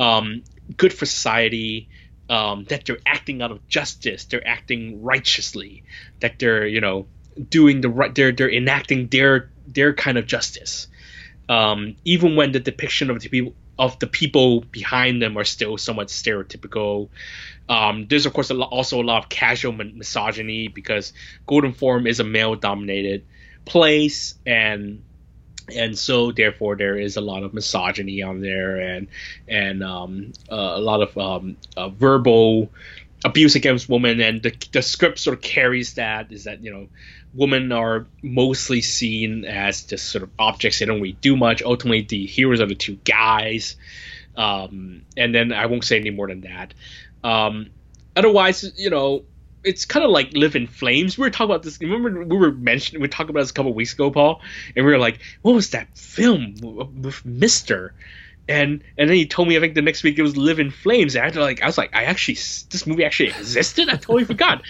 Speaker 1: um, good for society um, that they're acting out of justice, they're acting righteously, that they're you know doing the right, they're they're enacting their their kind of justice. um, even when the depiction of the people of the people behind them are still somewhat stereotypical. Um, there's of course a also a lot of casual misogyny because Golden Forum is a male-dominated place, and and so therefore there is a lot of misogyny on there, and and um, uh, a lot of um, uh, verbal abuse against women, and the the script sort of carries that is that you know women are mostly seen as just sort of objects. They don't really do much. Ultimately, the heroes are the two guys. Um, and then I won't say any more than that. Um, otherwise, you know, it's kind of like live in flames. We were talking about this. Remember, we were mentioning, we talked about this a couple weeks ago, Paul, and we were like, "What was that film with Mister?" And and then he told me, I think the next week it was Live in Flames. And I had to like, I was like, I actually, this movie actually existed. I totally forgot.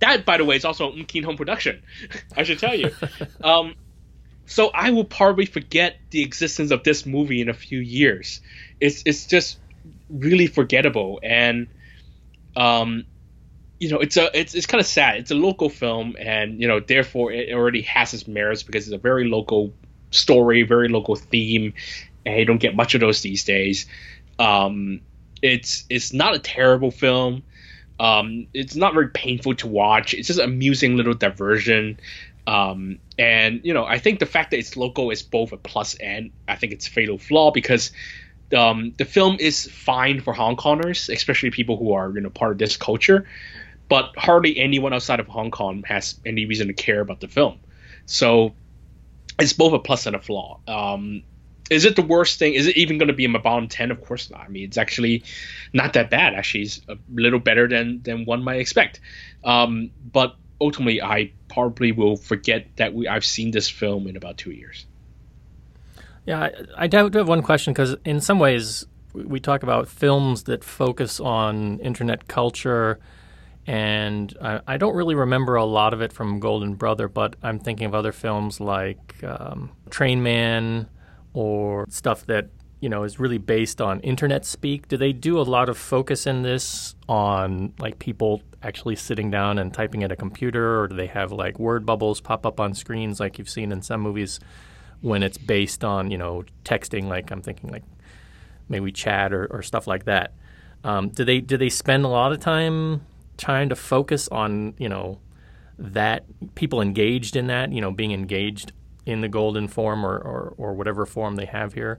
Speaker 1: That, by the way, is also a Kin Hong production. I should tell you. um, so I will probably forget the existence of this movie in a few years. It's it's just really forgettable, and um, you know, it's a it's it's kind of sad. It's a local film, and you know, therefore, it already has its merits because it's a very local story, very local theme, and you don't get much of those these days. Um, it's it's not a terrible film. Um, it's not very painful to watch. It's just an amusing little diversion. Um, and you know, I think the fact that it's local is both a plus and I think it's a fatal flaw because um, the film is fine for Hong Kongers, especially people who are you know part of this culture, but hardly anyone outside of Hong Kong has any reason to care about the film. So it's both a plus and a flaw. Um, is it the worst thing? Is it even going to be in my bottom ten? Of course not. I mean, it's actually not that bad. Actually, it's a little better than than one might expect. Um, but ultimately, I probably will forget that we I've seen this film in about two years.
Speaker 3: Yeah, I, I do have one question because in some ways we talk about films that focus on internet culture, and I, I, don't really remember a lot of it from Golden Brother, but I'm thinking of other films like um, Train Man or stuff that you know is really based on internet speak. Do they do a lot of focus in this on like people actually sitting down and typing at a computer or do they have like word bubbles pop up on screens like you've seen in some movies when it's based on you know texting like i'm thinking like maybe chat or, or stuff like that? Um, do they do they spend a lot of time trying to focus on you know that people engaged in that you know being engaged in the Golden Forum or, or, or whatever form they have here?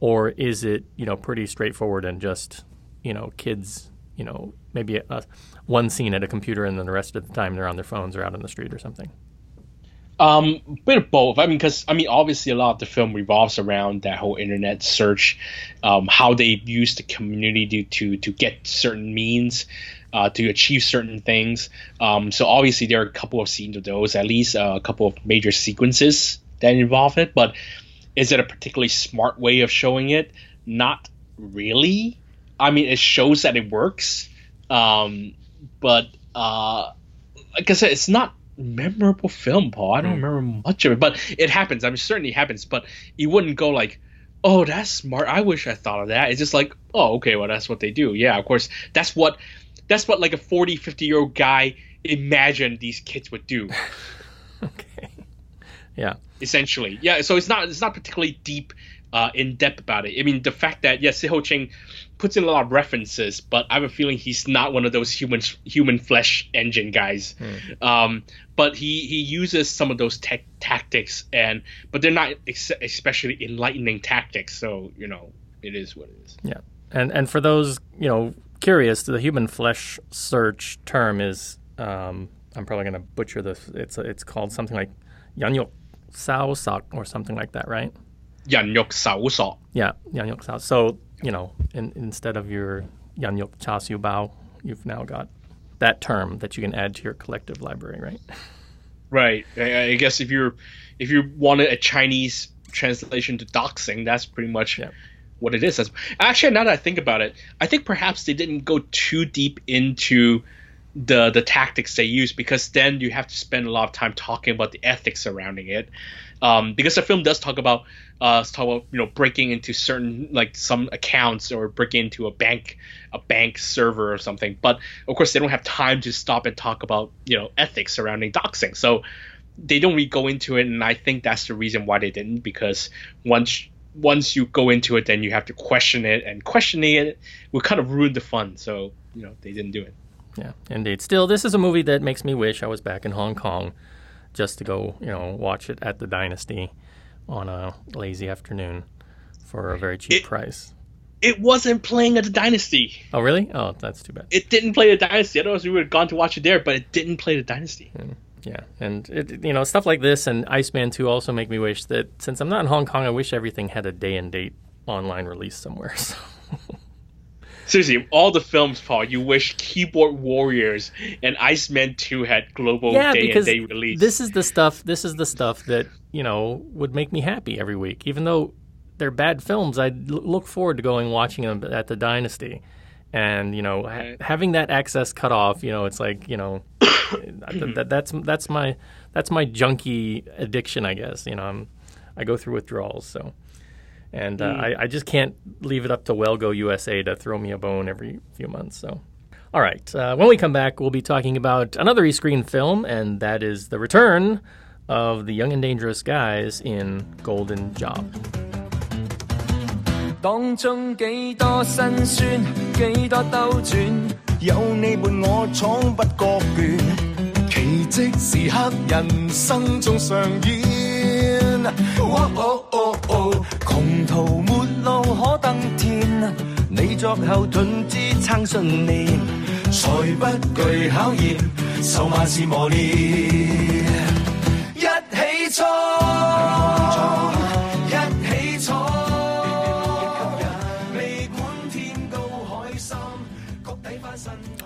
Speaker 3: Or is it, you know, pretty straightforward and just, you know, kids, you know, maybe a, one scene at a computer and then the rest of the time they're on their phones or out in the street or something?
Speaker 1: Um, bit of both. I mean, because I mean, obviously, a lot of the film revolves around that whole internet search, um, how they use the community to, to get certain means, uh, to achieve certain things. Um, so obviously, there are a couple of scenes of those, at least uh, a couple of major sequences that involve it, but is it a particularly smart way of showing it? Not really. I mean, it shows that it works, um, but uh, like I said, it's not memorable film, Paul. I don't mm. remember much of it, but it happens. I mean, certainly happens, but you wouldn't go like, "Oh, that's smart. I wish I thought of that." It's just like, "Oh, okay, well, that's what they do." Yeah, of course, that's what that's what like a 40, 50 year old guy imagined these kids would do.
Speaker 3: okay. Yeah
Speaker 1: essentially. Yeah, so it's not it's not particularly deep, uh, in depth about it. I mean, the fact that yes, Siho Ching puts in a lot of references, but I have a feeling he's not one of those human human flesh engine guys. Hmm. Um, but he he uses some of those tech tactics, and but they're not ex- especially enlightening tactics. So you know, it is what it is.
Speaker 3: Yeah, and and for those you know curious, the human flesh search term is um, I'm probably going to butcher this. It's it's called something like yanyok saosak or something like that, right?
Speaker 1: Yanyok saosak.
Speaker 3: Yeah, yanyok. So you know, in, instead of your yanyok chasiu bao, you've now got that term that you can add to your collective library, right?
Speaker 1: Right. I, I guess if you're if you wanted a Chinese translation to doxing, that's pretty much yeah what it is. Actually, now that I think about it, I think perhaps they didn't go too deep into the the tactics they use because then you have to spend a lot of time talking about the ethics surrounding it. Um, because the film does talk about uh, talk about you know breaking into certain like some accounts or breaking into a bank a bank server or something. But of course they don't have time to stop and talk about you know ethics surrounding doxing. So they don't really go into it, and I think that's the reason why they didn't because once once you go into it, then you have to question it, and questioning it will kind of ruin the fun. So you know they didn't do it.
Speaker 3: Yeah, indeed. Still, this is a movie that makes me wish I was back in Hong Kong just to go, you know, watch it at the Dynasty on a lazy afternoon for a very cheap
Speaker 1: It-
Speaker 3: price.
Speaker 1: It wasn't playing at the Dynasty.
Speaker 3: Oh, really? Oh, that's too bad.
Speaker 1: It didn't play the Dynasty. Otherwise, we would have gone to watch it there, but it didn't play the Dynasty. Hmm.
Speaker 3: Yeah, and it, you know stuff like this and Iceman 2 also make me wish that since I'm not in Hong Kong, I wish everything had a day and date online release somewhere. So,
Speaker 1: Seriously, all the films, Paul, you wish Keyboard Warriors and Iceman 2 had global
Speaker 3: yeah,
Speaker 1: day and day release.
Speaker 3: this is the stuff. This is the stuff that you know would make me happy every week, even though they're bad films. I look forward to going watching them at the Dynasty, and you know ha-
Speaker 1: Right.
Speaker 3: having that access cut off. You know, it's like you know that, that, that's that's my that's my junkie addiction, I guess. You know, I'm I go through withdrawals, so. And uh, I, I just can't leave it up to Well Go USA to throw me a bone every few months. So, all right. Uh, when we come back, we'll be talking about another e-screen film, and that is the return of the Young and Dangerous guys in Golden Job.
Speaker 4: 當中幾多辛酸，幾多兜轉，有你伴我闯不覺倦，奇蹟時刻人生中上演。哦哦哦哦，窮途末路可登天，你作後盾支撐信念，才不惧考验，受万事磨練，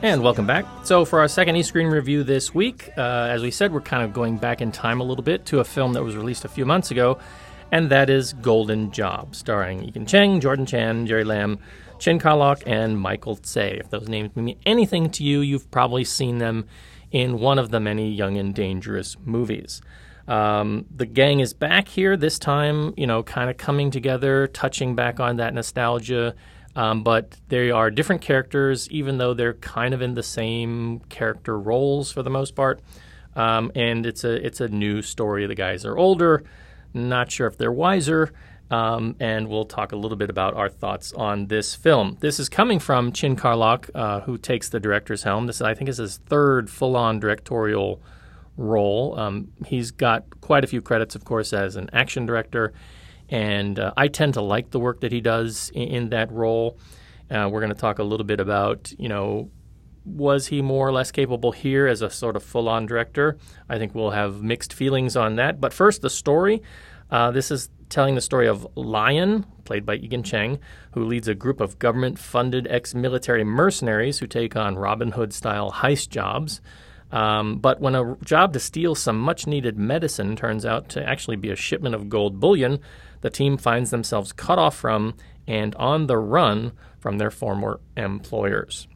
Speaker 3: And welcome back. So, for our second e screen review this week, uh, as we said, we're kind of going back in time a little bit to a film that was released a few months ago, and that is Golden Job, starring Ekin Cheng, Jordan Chan, Jerry Lam, Chin Ka-lok, and Michael Tse. If those names mean anything to you, you've probably seen them in one of the many Young and Dangerous movies. Um, the gang is back here this time, you know, kind of coming together, touching back on that nostalgia. Um, but they are different characters, even though they're kind of in the same character roles for the most part. Um, and it's a it's a new story. The guys are older, not sure if they're wiser. Um, and we'll talk a little bit about our thoughts on this film. This is coming from Chin Ka-lok, uh, who takes the director's helm. This, I think, is his third full-on directorial role. Um, he's got quite a few credits, of course, as an action director, and uh, I tend to like the work that he does in, in that role. Uh, we're going to talk a little bit about, you know, was he more or less capable here as a sort of full-on director? I think we'll have mixed feelings on that. But first, the story. Uh, this is telling the story of Lion, played by Ekin Cheng, who leads a group of government-funded ex-military mercenaries who take on Robin Hood-style heist jobs. Um, but when a job to steal some much needed medicine turns out to actually be a shipment of gold bullion, the team finds themselves cut off from and on the run from their former employers.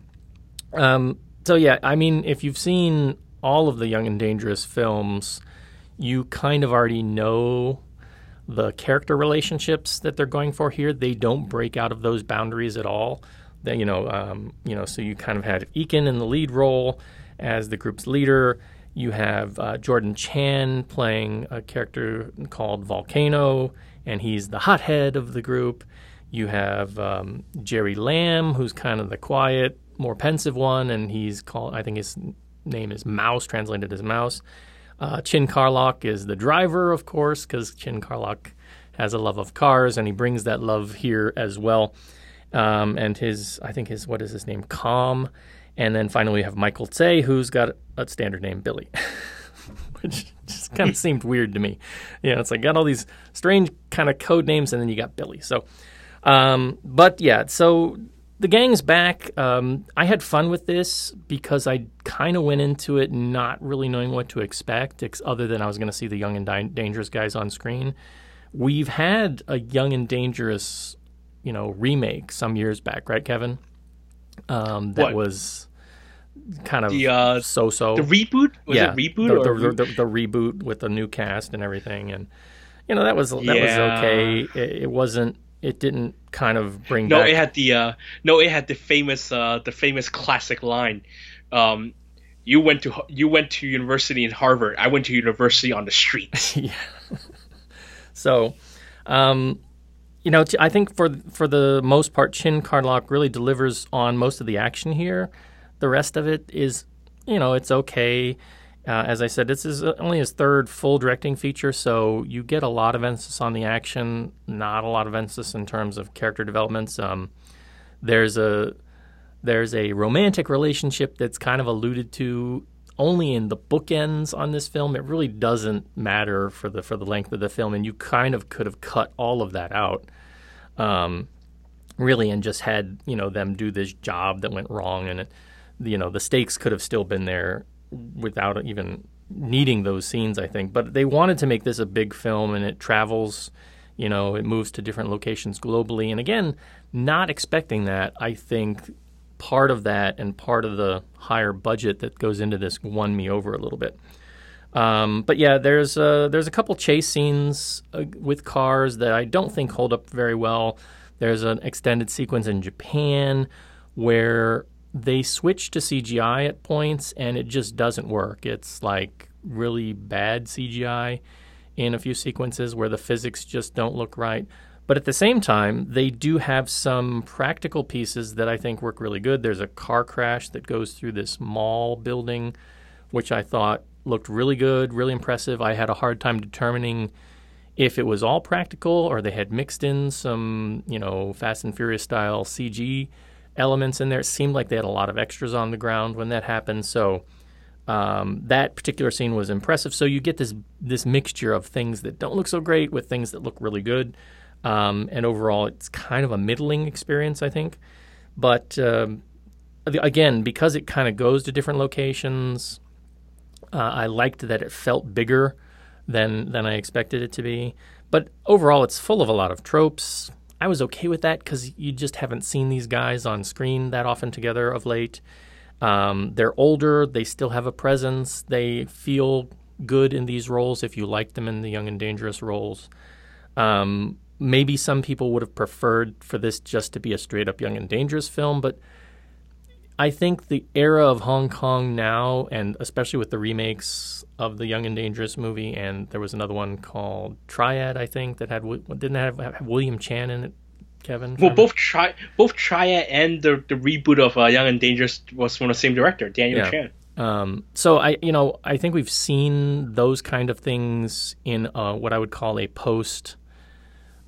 Speaker 3: Um, so, yeah, I mean, if you've seen all of the Young and Dangerous films, you kind of already know the character relationships that they're going for here. They don't break out of those boundaries at all. They, you know, um, you know, so you kind of had Ekin in the lead role as the group's leader. You have uh, Jordan Chan playing a character called Volcano, and he's the hothead of the group. You have um, Jerry Lam, who's kind of the quiet, more pensive one, and he's called, I think his name is Mouse, translated as Mouse. Uh, Chin Ka-lok is the driver, of course, because Chin Ka-lok has a love of cars, and he brings that love here as well. Um, and his, I think his, what is his name? Calm. And then finally we have Michael Tse, who's got a standard name, Billy, which just kind of seemed weird to me. You know, it's like got all these strange kind of code names, and then you got Billy. So, um, but yeah, so the gang's back. Um, I had fun with this because I kind of went into it not really knowing what to expect, ex- other than I was going to see the young and di- dangerous guys on screen. We've had a young and dangerous, you know, remake some years back, right, Kevin? Um, that
Speaker 1: What?
Speaker 3: was kind of
Speaker 1: The, uh,
Speaker 3: so-so.
Speaker 1: The reboot was
Speaker 3: yeah,
Speaker 1: it reboot
Speaker 3: the,
Speaker 1: or
Speaker 3: the, the, the reboot with the new cast and everything, and you know that was that was okay. It, it wasn't. It didn't kind of bring
Speaker 1: no?
Speaker 3: back.
Speaker 1: It had the uh, no, it had the famous uh, the famous classic line. Um, you went to you went to university in Harvard. I went to university on the street.
Speaker 3: yeah. so, um, you know, I think for for the most part, Chin Ka-lok really delivers on most of the action here. The rest of it is, you know, it's okay. Uh, as I said, this is only his third full directing feature, so you get a lot of emphasis on the action, not a lot of emphasis in terms of character developments. Um, there's a there's a romantic relationship that's kind of alluded to only in the bookends on this film. It really doesn't matter for the for the length of the film, and you kind of could have cut all of that out, um, really, and just had you know them do this job that went wrong, and it, you know the stakes could have still been there without even needing those scenes, I think. But they wanted to make this a big film, and it travels. You know, it moves to different locations globally, and again, not expecting that. I think part of that and part of the higher budget that goes into this won me over a little bit. Um, but yeah, there's a, there's a couple chase scenes uh, with cars that I don't think hold up very well. There's an extended sequence in Japan where they switch to CGI at points and it just doesn't work. It's like really bad CGI in a few sequences where the physics just don't look right. But at the same time, they do have some practical pieces that I think work really good. There's a car crash that goes through this mall building, which I thought looked really good, really impressive. I had a hard time determining if it was all practical or they had mixed in some, you know, Fast and Furious style CG elements in there. It seemed like they had a lot of extras on the ground when that happened. So um, that particular scene was impressive. So you get this this mixture of things that don't look so great with things that look really good. Um, and overall, it's kind of a middling experience, I think. But um, again, because it kind of goes to different locations, uh, I liked that it felt bigger than than I expected it to be. But overall, it's full of a lot of tropes. I was okay with that because you just haven't seen these guys on screen that often together of late. Um, they're older, they still have a presence, they feel good in these roles if you like them in the Young and Dangerous roles. Um, maybe some people would have preferred for this just to be a straight up Young and Dangerous film, but I think the era of Hong Kong now, and especially with the remakes of the Young and Dangerous movie, and there was another one called Triad, I think, that had didn't have, have William Chan in it. Kevin.
Speaker 1: Well, both tri- both Triad and the the reboot of uh, Young and Dangerous was from the same director, Daniel yeah. Chan.
Speaker 3: Um, so I, you know, I think we've seen those kind of things in uh, what I would call a post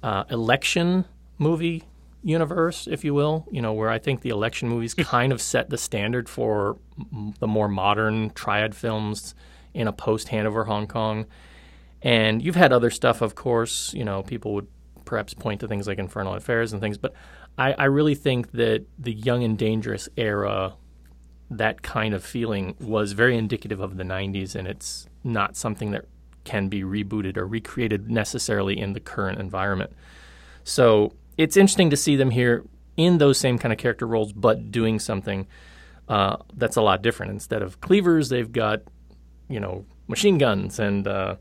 Speaker 3: uh, election movie universe, if you will, you know, where I think the election movies kind of set the standard for m- the more modern triad films in a post Handover Hong Kong. And you've had other stuff, of course, you know, people would perhaps point to things like Infernal Affairs and things, but I, I really think that the young and dangerous era, that kind of feeling was very indicative of the 90s, and it's not something that can be rebooted or recreated necessarily in the current environment. So it's interesting to see them here in those same kind of character roles, but doing something uh, that's a lot different. Instead of cleavers, they've got you know machine guns and uh,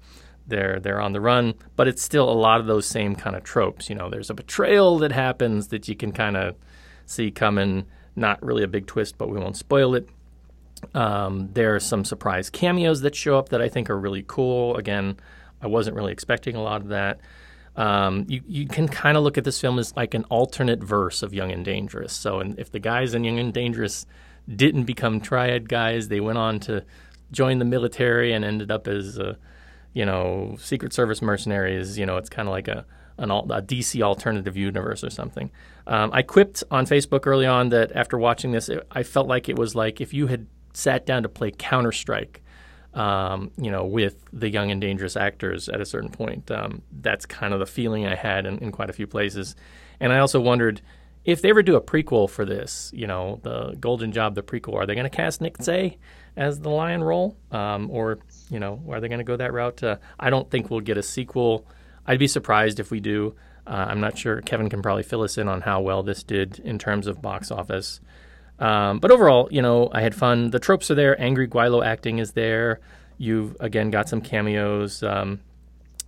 Speaker 3: they're they're on the run. But it's still a lot of those same kind of tropes. You know, there's a betrayal that happens that you can kind of see coming. Not really a big twist, but we won't spoil it. Um, there are some surprise cameos that show up that I think are really cool. Again, I wasn't really expecting a lot of that. Um, you, you can kind of look at this film as like an alternate verse of Young and Dangerous. So, and if the guys in Young and Dangerous didn't become triad guys, they went on to join the military and ended up as, a, you know, Secret Service mercenaries. You know, it's kind of like a an, a DC alternative universe or something. Um, I quipped on Facebook early on that after watching this, it, I felt like it was like if you had sat down to play Counter Strike um, you know, with the young and dangerous actors at a certain point. Um, that's kind of the feeling I had in, in, quite a few places. And I also wondered if they ever do a prequel for this, you know, the Golden Job, the prequel, are they going to cast Nick Tse as the lion role? Um, or, you know, are they going to go that route? Uh, I don't think we'll get a sequel. I'd be surprised if we do. Uh, I'm not sure. Kevin can probably fill us in on how well this did in terms of box office. Um, but overall, you know, I had fun. The tropes are there. Angry Gweilo acting is there. You've again got some cameos. Um,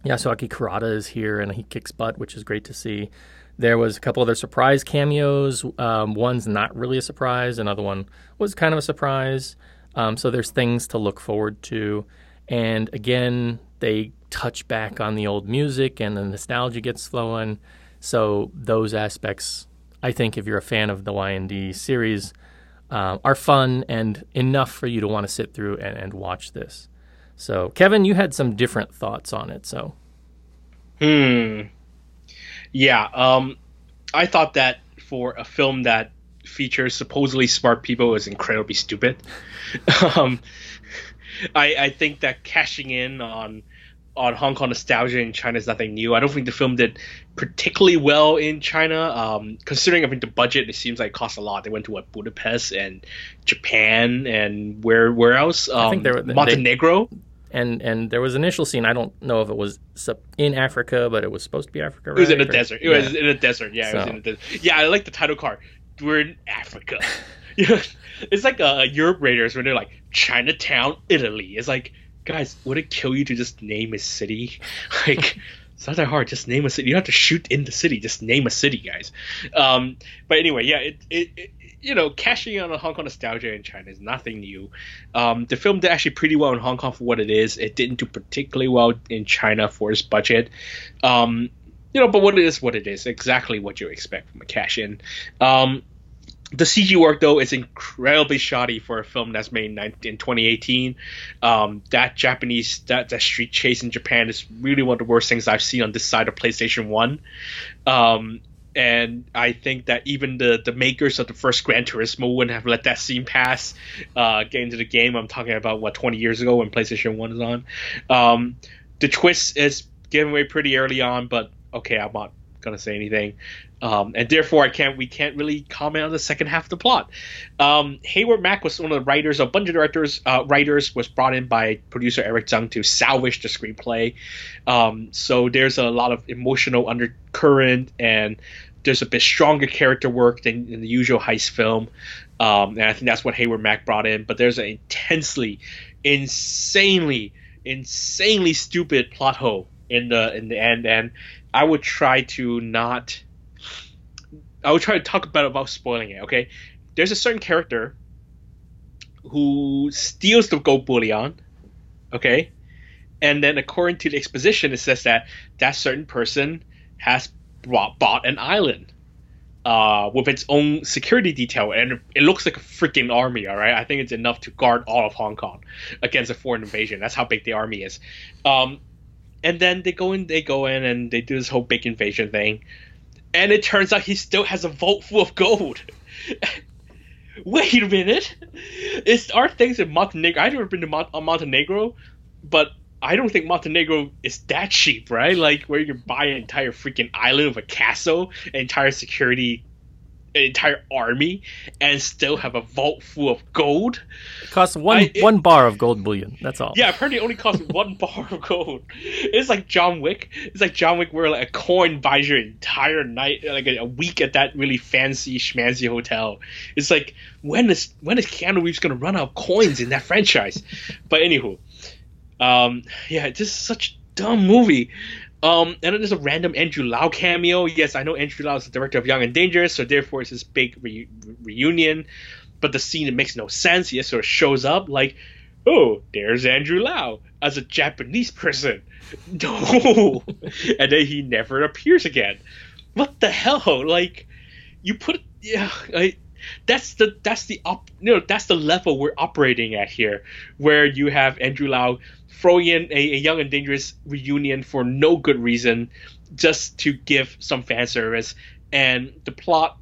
Speaker 3: Yasuaki Kurata is here and he kicks butt, which is great to see. There was a couple other surprise cameos. Um, one's not really a surprise. Another one was kind of a surprise. Um, so there's things to look forward to. And again, they touch back on the old music and the nostalgia gets flowing. So those aspects, I think, if you're a fan of the Y&D series, uh, are fun and enough for you to want to sit through and, and watch this. So, Kevin, you had some different thoughts on it. So,
Speaker 1: Hmm. Yeah. Um, I thought that for a film that features supposedly smart people is incredibly stupid. um, I, I think that cashing in on on Hong Kong nostalgia in China is nothing new. I don't think the film did particularly well in China. Um, considering I think the budget, it seems like it cost a lot. They went to what Budapest and Japan and where where else? Um,
Speaker 3: I think there were- they-
Speaker 1: Montenegro.
Speaker 3: and and there was an initial scene. I don't know if it was in Africa, but it was supposed to be Africa.
Speaker 1: It was in a
Speaker 3: Or-
Speaker 1: desert. It was in a desert. Yeah, it was in a desert. Yeah, I like the title card. We're in Africa. it's like uh, Europe Raiders when they're like Chinatown, Italy. It's like, guys, would it kill you to just name a city? Like, it's not that hard. Just name a city. You don't have to shoot in the city. Just name a city, guys. Um, but anyway, yeah, it, it, it you know, cashing in on Hong Kong nostalgia in China is nothing new. Um, the film did actually pretty well in Hong Kong for what it is. It didn't do particularly well in China for its budget. Um, you know, but what it is, what it is, exactly what you expect from a cash in. Um, the CG work though is incredibly shoddy for a film that's made in, 2018. Um, that Japanese that that street chase in Japan is really one of the worst things I've seen on this side of PlayStation One. Um, and I think that even the the makers of the first Gran Turismo wouldn't have let that scene pass. Uh, get into the game. I'm talking about what 20 years ago when PlayStation One is on. Um, the twist is given away pretty early on, but okay, I'm not gonna say anything, um, and therefore I can't. We can't really comment on the second half of the plot. Um, Heiward Mak was one of the writers. A bunch of directors, uh, writers was brought in by producer Eric Tsang to salvage the screenplay. Um, so there's a lot of emotional undercurrent, and there's a bit stronger character work than in the usual heist film. Um, and I think that's what Heiward Mak brought in. But there's an intensely, insanely, insanely stupid plot hole in the in the end, and I would try to not. I would try to talk about about spoiling it. Okay, there's a certain character who steals the gold bullion. Okay, and then according to the exposition, it says that that certain person has bought, bought an island uh, with its own security detail, and it looks like a freaking army. All right, I think it's enough to guard all of Hong Kong against a foreign invasion. That's how big the army is. Um, and then they go in, they go in, and they do this whole big invasion thing, and it turns out he still has a vault full of gold. Wait a minute, it's our things in Montenegro. I've never been to Mon- uh, Montenegro, but I don't think Montenegro is that cheap, right? Like where you can buy an entire freaking island of a castle, an entire security, an entire army, and still have a vault full of gold.
Speaker 3: It costs one
Speaker 1: I- it-
Speaker 3: one bar of gold bullion. That's all.
Speaker 1: Yeah, apparently it only costs one bar of gold. It's like John Wick. It's like John Wick where like a coin buys your entire night, like a, a week at that really fancy schmancy hotel. It's like when is when is Keanu Reeves gonna run out of coins in that franchise? But anywho, um, yeah, this is such a dumb movie. Um, and then there's a random Andrew Lau cameo. Yes, I know Andrew Lau is the director of Young and Dangerous, so therefore it's this big re- reunion. But the scene it makes no sense. He just sort of shows up like, oh, there's Andrew Lau as a Japanese person. No, and then he never appears again. What the hell? Like, you put yeah, I, that's the that's the op, you know that's the level we're operating at here, where you have Andrew Lau throwing in a, a Young and Dangerous reunion for no good reason, just to give some fan service, and the plot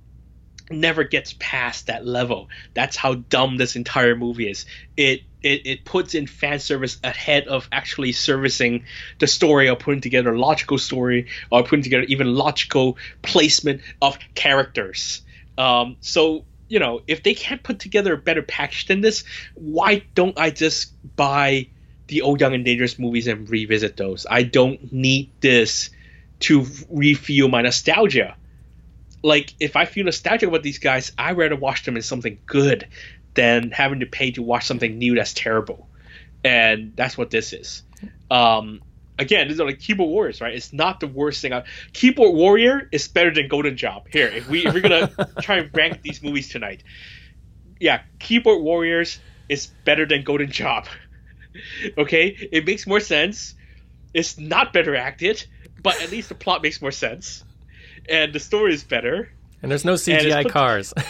Speaker 1: never gets past that level. That's how dumb this entire movie is. It it, it puts in fan service ahead of actually servicing the story or putting together a logical story or putting together even logical placement of characters. Um, so you know, if they can't put together a better package than this, why don't I just buy the old Young and Dangerous movies and revisit those? I don't need this to refuel my nostalgia like if I feel nostalgic about these guys, I'd rather watch them in something good than having to pay to watch something new that's terrible. And that's what this is. Um, again, these are like keyboard warriors, right? It's not the worst thing. I, keyboard warrior is better than Golden Job. Here, if we if we're gonna try and rank these movies tonight, yeah, keyboard warriors is better than Golden Job. okay, it makes more sense. It's not better acted, but at least the plot makes more sense, and the story is better.
Speaker 3: And there's no CGI
Speaker 1: put-
Speaker 3: cars.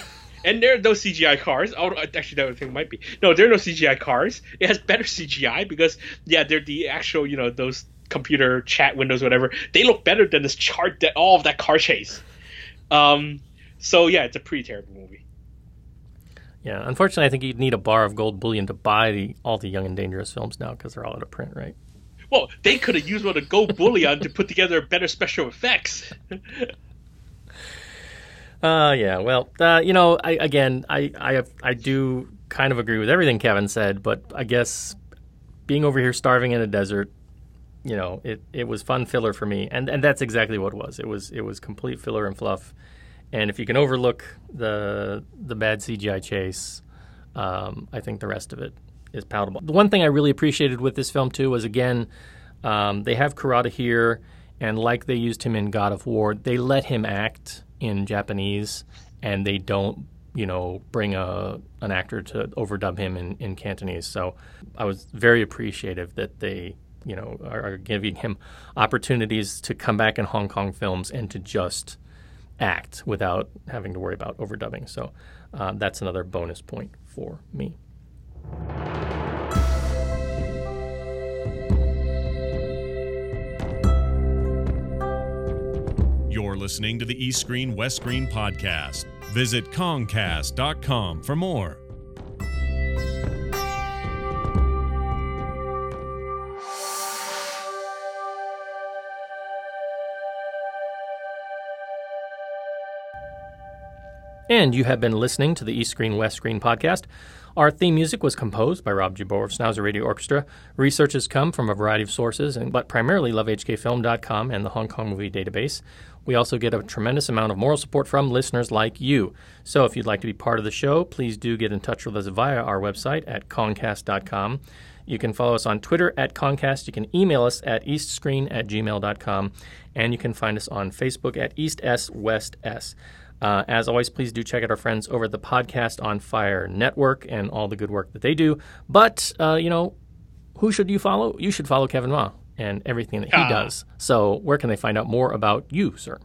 Speaker 1: And there are no CGI cars. Oh, actually, that thing might be. No, there are no CGI cars. It has better CGI because yeah, they're the actual you know those computer chat windows, whatever. They look better than this chart that all of that car chase. Um, so yeah, it's a pretty terrible movie.
Speaker 3: Yeah, unfortunately, I think you'd need a bar of gold bullion to buy the, all the Young and Dangerous films now because they're all out of print, right?
Speaker 1: Well, they could have used one of Go Bullion to put together better special effects.
Speaker 3: Uh, yeah. Well, uh, you know, I again, I, I, I do kind of agree with everything Kevin said, but I guess being over here starving in a desert, you know, it, it was fun filler for me, and and that's exactly what it was. It was it was complete filler and fluff. And if you can overlook the the bad CGI chase, um, I think the rest of it is palatable. The one thing I really appreciated with this film too was again, um, they have Kurata here, and like they used him in God of War, they let him act in Japanese, and they don't, you know, bring a an actor to overdub him in, in Cantonese. So I was very appreciative that they, you know, are, are giving him opportunities to come back in Hong Kong films and to just act without having to worry about overdubbing. So uh, that's another bonus point for me.
Speaker 5: You're listening to the East Screen West Screen podcast. Visit Comcast.com for more.
Speaker 3: And you have been listening to the East Screen West Screen podcast. Our theme music was composed by Rob Jabor of Schnauzer Radio Orchestra. Research has come from a variety of sources, but primarily lovehkfilm.com and the Hong Kong Movie Database. We also get a tremendous amount of moral support from listeners like you. So if you'd like to be part of the show, please do get in touch with us via our website at concast.com. You can follow us on Twitter at Concast. You can email us at eastscreen at gmail.com. And you can find us on Facebook at East S West S. Uh, as always, please do check out our friends over at the Podcast on Fire Network and all the good work that they do. But, uh, you know, who should you follow? You should follow Kevin Ma and everything that he
Speaker 1: Ah.
Speaker 3: does. So, where can they find out more about you, sir?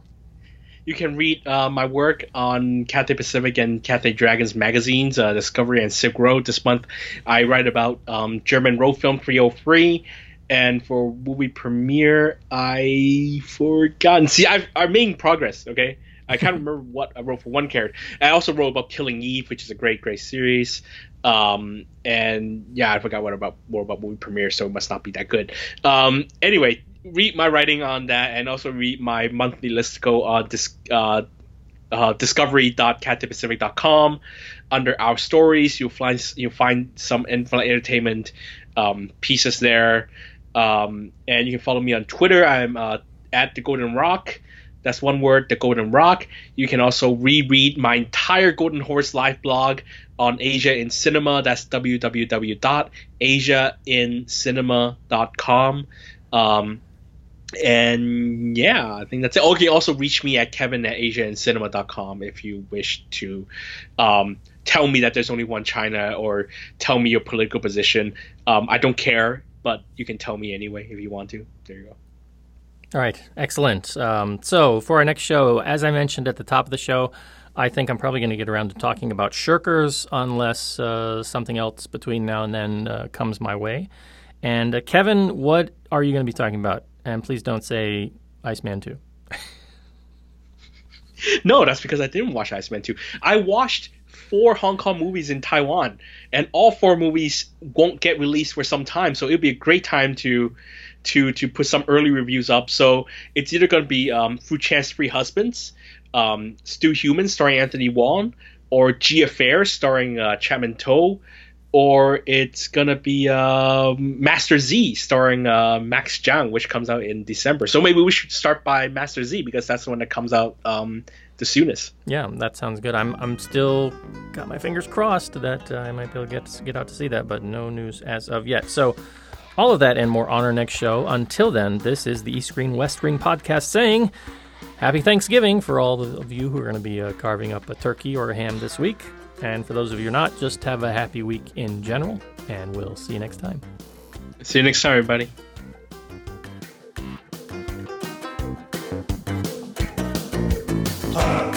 Speaker 1: You can read uh, my work on Cathay Pacific and Cathay Dragons magazines, uh, Discovery and Silk Road. This month, I write about um, German road film 303. And for movie premiere, I forgotten. See, I've, I'm making progress. Okay, I can't remember what I wrote for one character. I also wrote about Killing Eve, which is a great, great series. Um, and yeah, I forgot what about more about movie premiere, so it must not be that good. Um, anyway, read my writing on that, and also read my monthly listicle on this. Uh, uh, discovery.cathaypacific.com. Under our stories, you'll find you'll find some in-flight entertainment um, pieces there, um, and you can follow me on Twitter. I'm uh, at the Golden Rock. That's one word, the Golden Rock. You can also reread my entire Golden Horse live blog on Asia in Cinema. That's www.asiaincinema.com. Um, and yeah, I think that's it. Okay, also reach me at kevin at asiaincinema.com if you wish to um, tell me that there's only one China or tell me your political position. Um, I don't care, but you can tell me anyway if you want to. There you go.
Speaker 3: All right, excellent. Um, so, for our next show, as I mentioned at the top of the show, I think I'm probably going to get around to talking about shirkers unless uh, something else between now and then uh, comes my way. And uh, Kevin, what are you going to be talking about? And please don't say Iceman 2.
Speaker 1: No, that's because I didn't watch Iceman 2. I watched four Hong Kong movies in Taiwan, and all four movies won't get released for some time. So it'd be a great time to to to put some early reviews up. So it's either going to be um, Fruit Chan's Three Husbands, um, Still Human starring Anthony Wong, or G Affair starring uh, Chapman To, or it's gonna be uh, Master Z starring uh, Max Zhang, which comes out in December. So maybe we should start by Master Z because that's the one that comes out um, the soonest.
Speaker 3: Yeah, that sounds good. I'm I'm still got my fingers crossed that uh, I might be able to get get out to see that, but no news as of yet. So, all of that and more on our next show. Until then, this is the East Screen West Screen podcast saying happy Thanksgiving for all of you who are going to be uh, carving up a turkey or a ham this week. And for those of you who are not, just have a happy week in general, and we'll see you next time.
Speaker 1: See you next time, everybody. Uh.